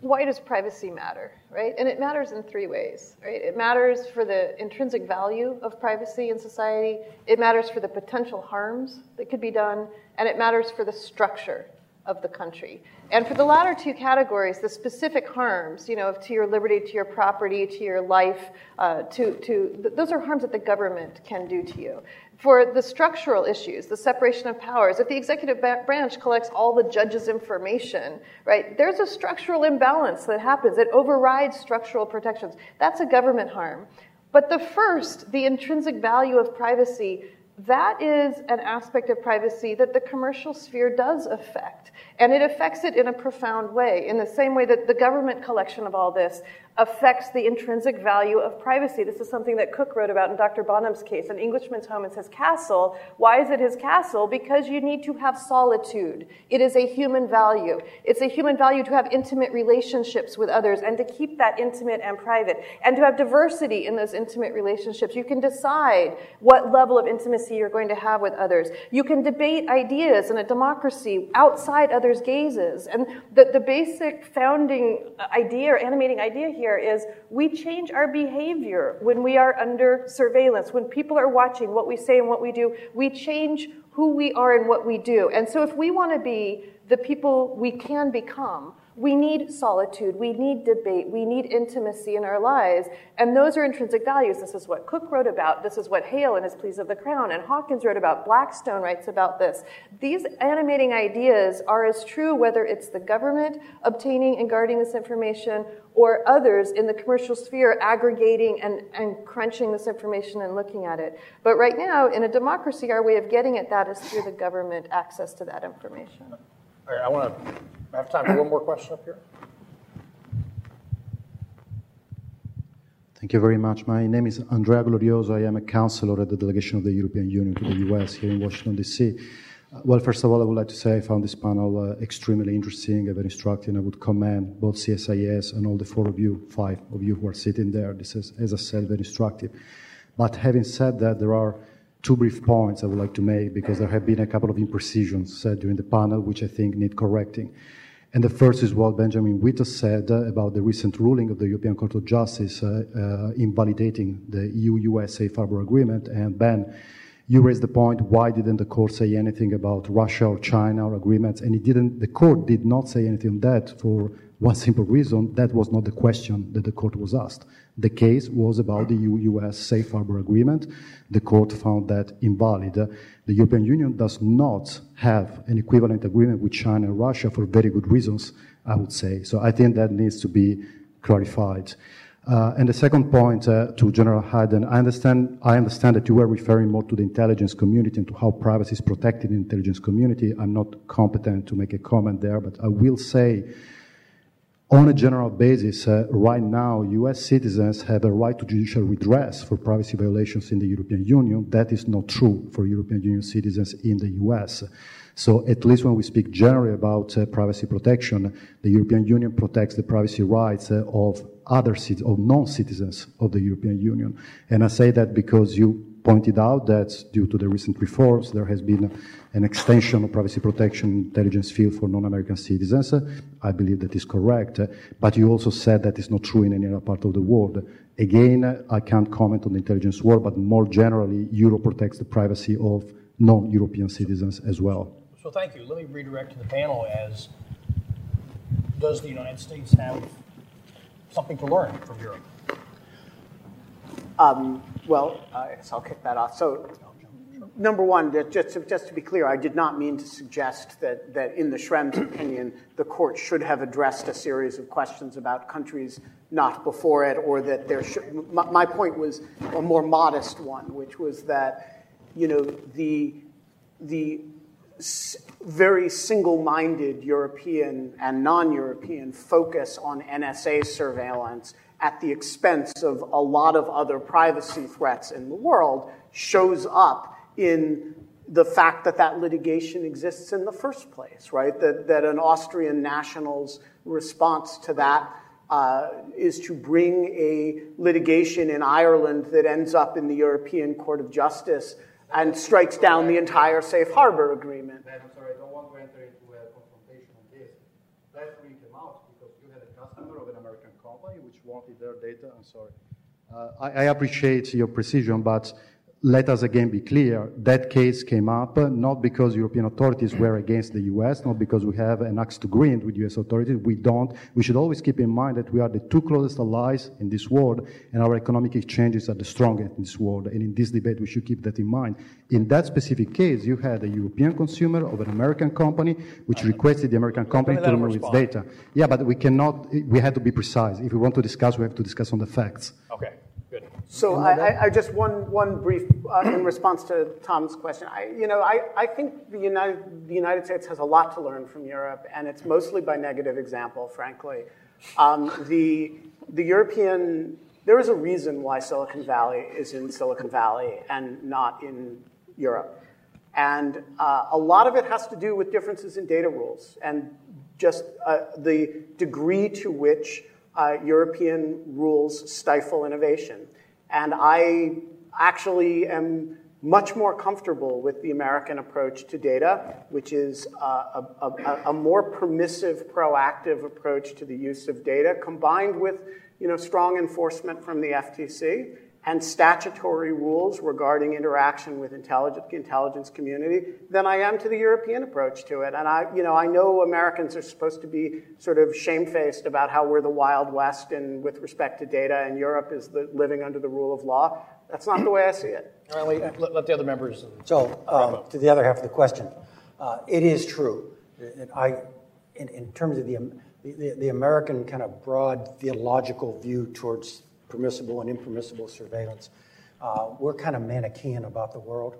why does privacy matter, right? And it matters in three ways, right? It matters for the intrinsic value of privacy in society, it matters for the potential harms that could be done, and it matters for the structure of the country. And for the latter two categories, the specific harms, you know, to your liberty, to your property, to your life, uh, to, to those are harms that the government can do to you. For the structural issues, the separation of powers, if the executive branch collects all the judge's information, right, there's a structural imbalance that happens. It overrides structural protections. That's a government harm. But the first, the intrinsic value of privacy, that is an aspect of privacy that the commercial sphere does affect. And it affects it in a profound way, in the same way that the government collection of all this affects the intrinsic value of privacy. This is something that Coke wrote about in Dr. Bonham's case. An Englishman's home is his castle. Why is it his castle? Because you need to have solitude. It is a human value. It's a human value to have intimate relationships with others and to keep that intimate and private and to have diversity in those intimate relationships. You can decide what level of intimacy you're going to have with others. You can debate ideas in a democracy outside others' gazes. And the, the basic founding idea or animating idea here is we change our behavior when we are under surveillance. When people are watching what we say and what we do, we change who we are and what we do. And so if we want to be the people we can become, we need solitude, we need debate, we need intimacy in our lives, and those are intrinsic values. This is what Coke wrote about, this is what Hale in his Pleas of the Crown and Hawkins wrote about, Blackstone writes about this. These animating ideas are as true whether it's the government obtaining and guarding this information or others in the commercial sphere aggregating and, and crunching this information and looking at it. But right now, in a democracy, our way of getting at that is through the government access to that information. I want to have time for one more question up here. Thank you very much. My name is Andrea Glorioso. I am a counselor at the delegation of the European Union to the US here in Washington, D.C. Uh, well, first of all, I would like to say I found this panel uh, extremely interesting and very instructive. I would commend both CSIS and all the four of you, five of you who are sitting there. This is, as I said, very instructive. But having said that, there are two brief points I would like to make because there have been a couple of imprecisions said during the panel which I think need correcting. And the first is what Benjamin Wittes said about the recent ruling of the European Court of Justice uh, uh, invalidating the EU-US Safe Harbor Agreement. And Ben, you raised the point, why didn't the court say anything about Russia or China or agreements? And it didn't, the court did not say anything on that for one simple reason, that was not the question that the court was asked. The case was about the EU-US Safe Harbor Agreement. The court found that invalid. The European Union does not have an equivalent agreement with China and Russia for very good reasons, I would say. So I think that needs to be clarified. Uh, and the second point uh, to General Hayden, I understand, I understand that you were referring more to the intelligence community and to how privacy is protected in the intelligence community. I'm not competent to make a comment there, but I will say on a general basis, uh, right now, US citizens have a right to judicial redress for privacy violations in the European Union. That is not true for European Union citizens in the US. So, at least when we speak generally about uh, privacy protection, the European Union protects the privacy rights uh, of other citizens, of non-citizens of the European Union. And I say that because you pointed out that due to the recent reforms, there has been an extension of privacy protection intelligence field for non-American citizens. I believe that is correct. But you also said that is not true in any other part of the world. Again, I can't comment on the intelligence world, but more generally, Europe protects the privacy of non-European citizens as well. So thank you. Let me redirect to the panel as does the United States have something to learn from Europe? Um, well, uh, so I'll kick that off. So, number one, just to, just to be clear, I did not mean to suggest that, that in the Schrems opinion, the court should have addressed a series of questions about countries not before it, or that there should. My, my point was a more modest one, which was that, you know, the the very single minded European and non European focus on NSA surveillance at the expense of a lot of other privacy threats in the world shows up in the fact that that litigation exists in the first place, right? That, that an Austrian national's response to that uh, is to bring a litigation in Ireland that ends up in the European Court of Justice and strikes down the entire safe harbor agreement. I'm sorry, I don't want to enter into a confrontation on this. That really came out because you had a customer of an American company which wanted their data. I'm sorry. Uh, I, I appreciate your precision, but let us again be clear, that case came up not because European authorities were against the US, not because we have an axe to grind with US authorities. We don't. We should always keep in mind that we are the two closest allies in this world, and our economic exchanges are the strongest in this world. And in this debate, we should keep that in mind. In that specific case, you had a European consumer of an American company which requested the American company to remove its data. Yeah, but we cannot, we have to be precise. If we want to discuss, we have to discuss on the facts. Okay. So I, I, just one one brief uh, in response to Tom's question. I, you know, I, I think the United the United States has a lot to learn from Europe, and it's mostly by negative example, frankly. Um, the the European there is a reason why Silicon Valley is in Silicon Valley and not in Europe, and uh, a lot of it has to do with differences in data rules and just uh, the degree to which uh, European rules stifle innovation. And I actually am much more comfortable with the American approach to data, which is uh, a, a, a, more permissive, proactive approach to the use of data, combined with you know, strong enforcement from the FTC and statutory rules regarding interaction with intelligence, the intelligence community than I am to the European approach to it. And I, you know, I know Americans are supposed to be sort of shamefaced about how we're the Wild West and with respect to data, and Europe is the, living under the rule of law. That's not the way I see it. All right, let, let the other members. So, um, to the other half of the question, uh, it is true. I, in, in terms of the, the, the American kind of broad theological view towards permissible and impermissible surveillance. Uh, we're kind of Manichaean about the world.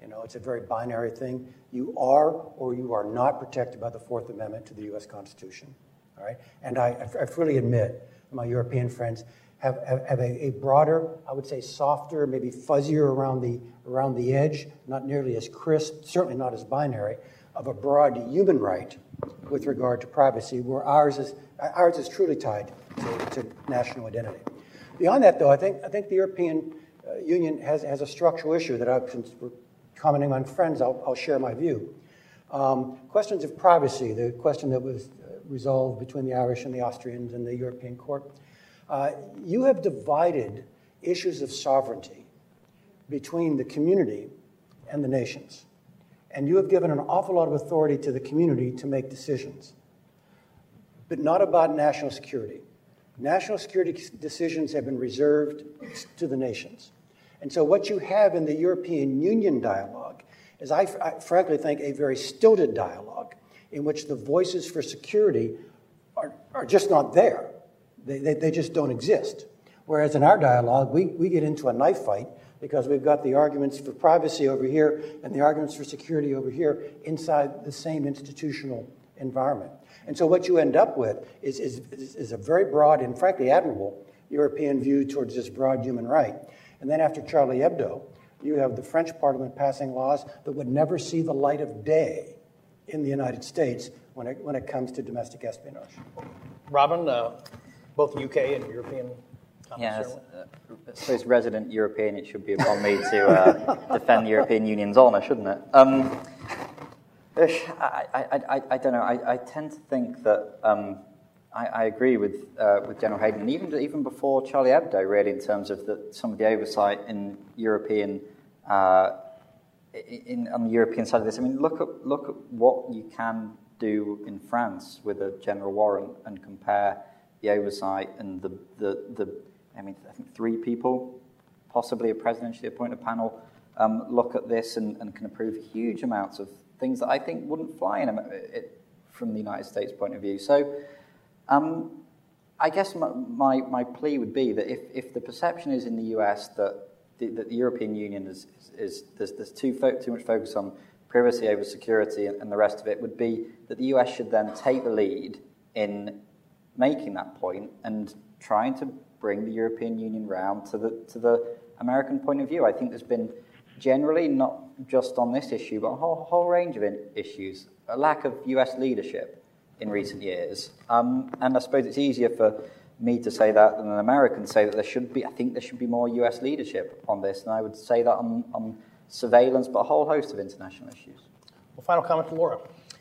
You know, it's a very binary thing. You are or you are not protected by the Fourth Amendment to the U.S. Constitution. All right? And I, I freely admit my European friends have, have, have a, a, broader, I would say softer, maybe fuzzier around the, around the edge, not nearly as crisp, certainly not as binary, of a broad human right with regard to privacy, where ours is, ours is truly tied to, to national identity. Beyond that, though, I think, I think the European uh, Union has, has a structural issue that, I, since we're commenting on friends, I'll, I'll share my view. Um, questions of privacy, the question that was uh, resolved between the Irish and the Austrians and the European Court. Uh, you have divided issues of sovereignty between the community and the nations. And you have given an awful lot of authority to the community to make decisions, but not about national security. National security decisions have been reserved to the nations. And so, what you have in the European Union dialogue is, I, I frankly think, a very stilted dialogue in which the voices for security are, are just not there. They, they, they just don't exist. Whereas in our dialogue, we, we get into a knife fight because we've got the arguments for privacy over here and the arguments for security over here inside the same institutional environment. And so what you end up with is, is, is a very broad and frankly admirable European view towards this broad human right. And then after Charlie Hebdo, you have the French parliament passing laws that would never see the light of day in the United States when it, when it comes to domestic espionage. Robin, uh, both UK and European Yes, uh, I suppose resident European, it should be upon me to uh, defend the European Union's honour, shouldn't it? Um, I, I, I, I, don't know. I, I tend to think that um, I, I, agree with, uh, with General Hayden, and even, even before Charlie Hebdo, really, in terms of the, some of the oversight in European, uh, in, on the European side of this. I mean, look at, look at what you can do in France with a general warrant and compare the oversight and the, the, the I mean, I think three people, possibly a presidentially appointed panel, um, look at this and, and, can approve huge amounts of things that I think wouldn't fly in it, from the United States point of view. So um, I guess my, my, my, plea would be that if, if the perception is in the US that the, that the European Union is, is, is there's, there's too, fo- too much focus on privacy over security and, and the rest of it, would be that the US should then take the lead in making that point and trying to bring the European Union round to the, to the American point of view. I think there's been generally, not just on this issue, but a whole, whole range of issues, a lack of US leadership in recent years. Um, and I suppose it's easier for me to say that than an American to say that there should be, I think there should be more US leadership on this. And I would say that on, on surveillance, but a whole host of international issues. Well, final comment to Laura.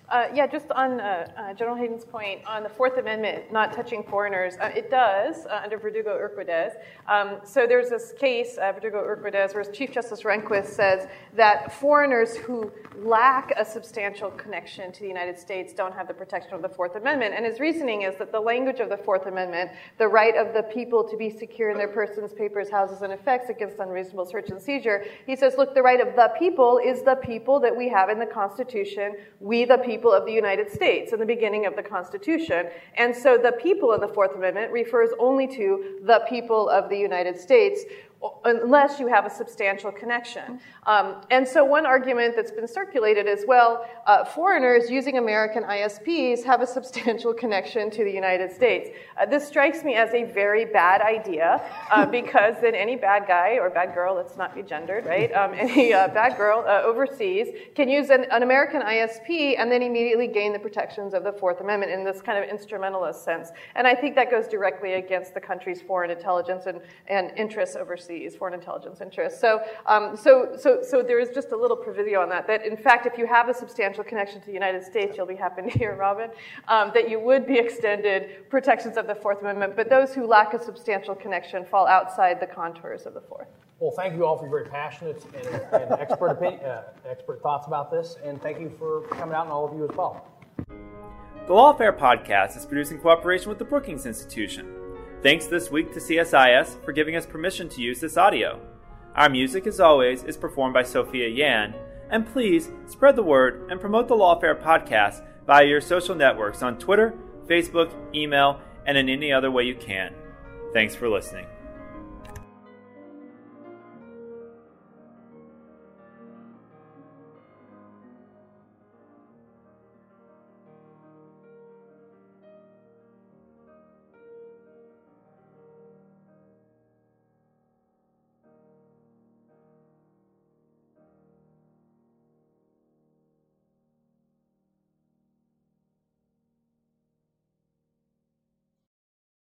Uh, yeah, just on uh, uh, General Hayden's point on the Fourth Amendment not touching foreigners, uh, it does uh, under Verdugo Urquidez. Um, so there's this case, uh, Verdugo Urquidez, where Chief Justice Rehnquist says that foreigners who lack a substantial connection to the United States don't have the protection of the Fourth Amendment. And his reasoning is that the language of the Fourth Amendment, the right of the people to be secure in their persons, papers, houses, and effects against unreasonable search and seizure, he says, look, the right of the people is the people that we have in the Constitution, we the people people of the United States in the beginning of the Constitution. And so the people in the Fourth Amendment refers only to the people of the United States, unless you have a substantial connection. Um, and so, one argument that's been circulated is well, uh, foreigners using American ISPs have a substantial connection to the United States. Uh, this strikes me as a very bad idea uh, because then any bad guy or bad girl, let's not be gendered, right? Um, any uh, bad girl uh, overseas can use an, an, American ISP and then immediately gain the protections of the Fourth Amendment in this kind of instrumentalist sense. And I think that goes directly against the country's foreign intelligence and, and interests overseas overseas, foreign intelligence interests. So, um, so, so, so there is just a little proviso on that. That in fact, if you have a substantial connection to the United States, you'll be happy to hear, Robin, um, that you would be extended protections of the Fourth Amendment. But those who lack a substantial connection fall outside the contours of the Fourth. Well, thank you all for your very passionate and, and expert opinion, uh, expert thoughts about this, and thank you for coming out, and all of you as well. The Lawfare podcast is produced in cooperation with the Brookings Institution. Thanks this week to CSIS for giving us permission to use this audio. Our music, as always, is performed by Sophia Yan, and please spread the word and promote the Lawfare podcast via your social networks on Twitter, Facebook, email, and in any other way you can. Thanks for listening.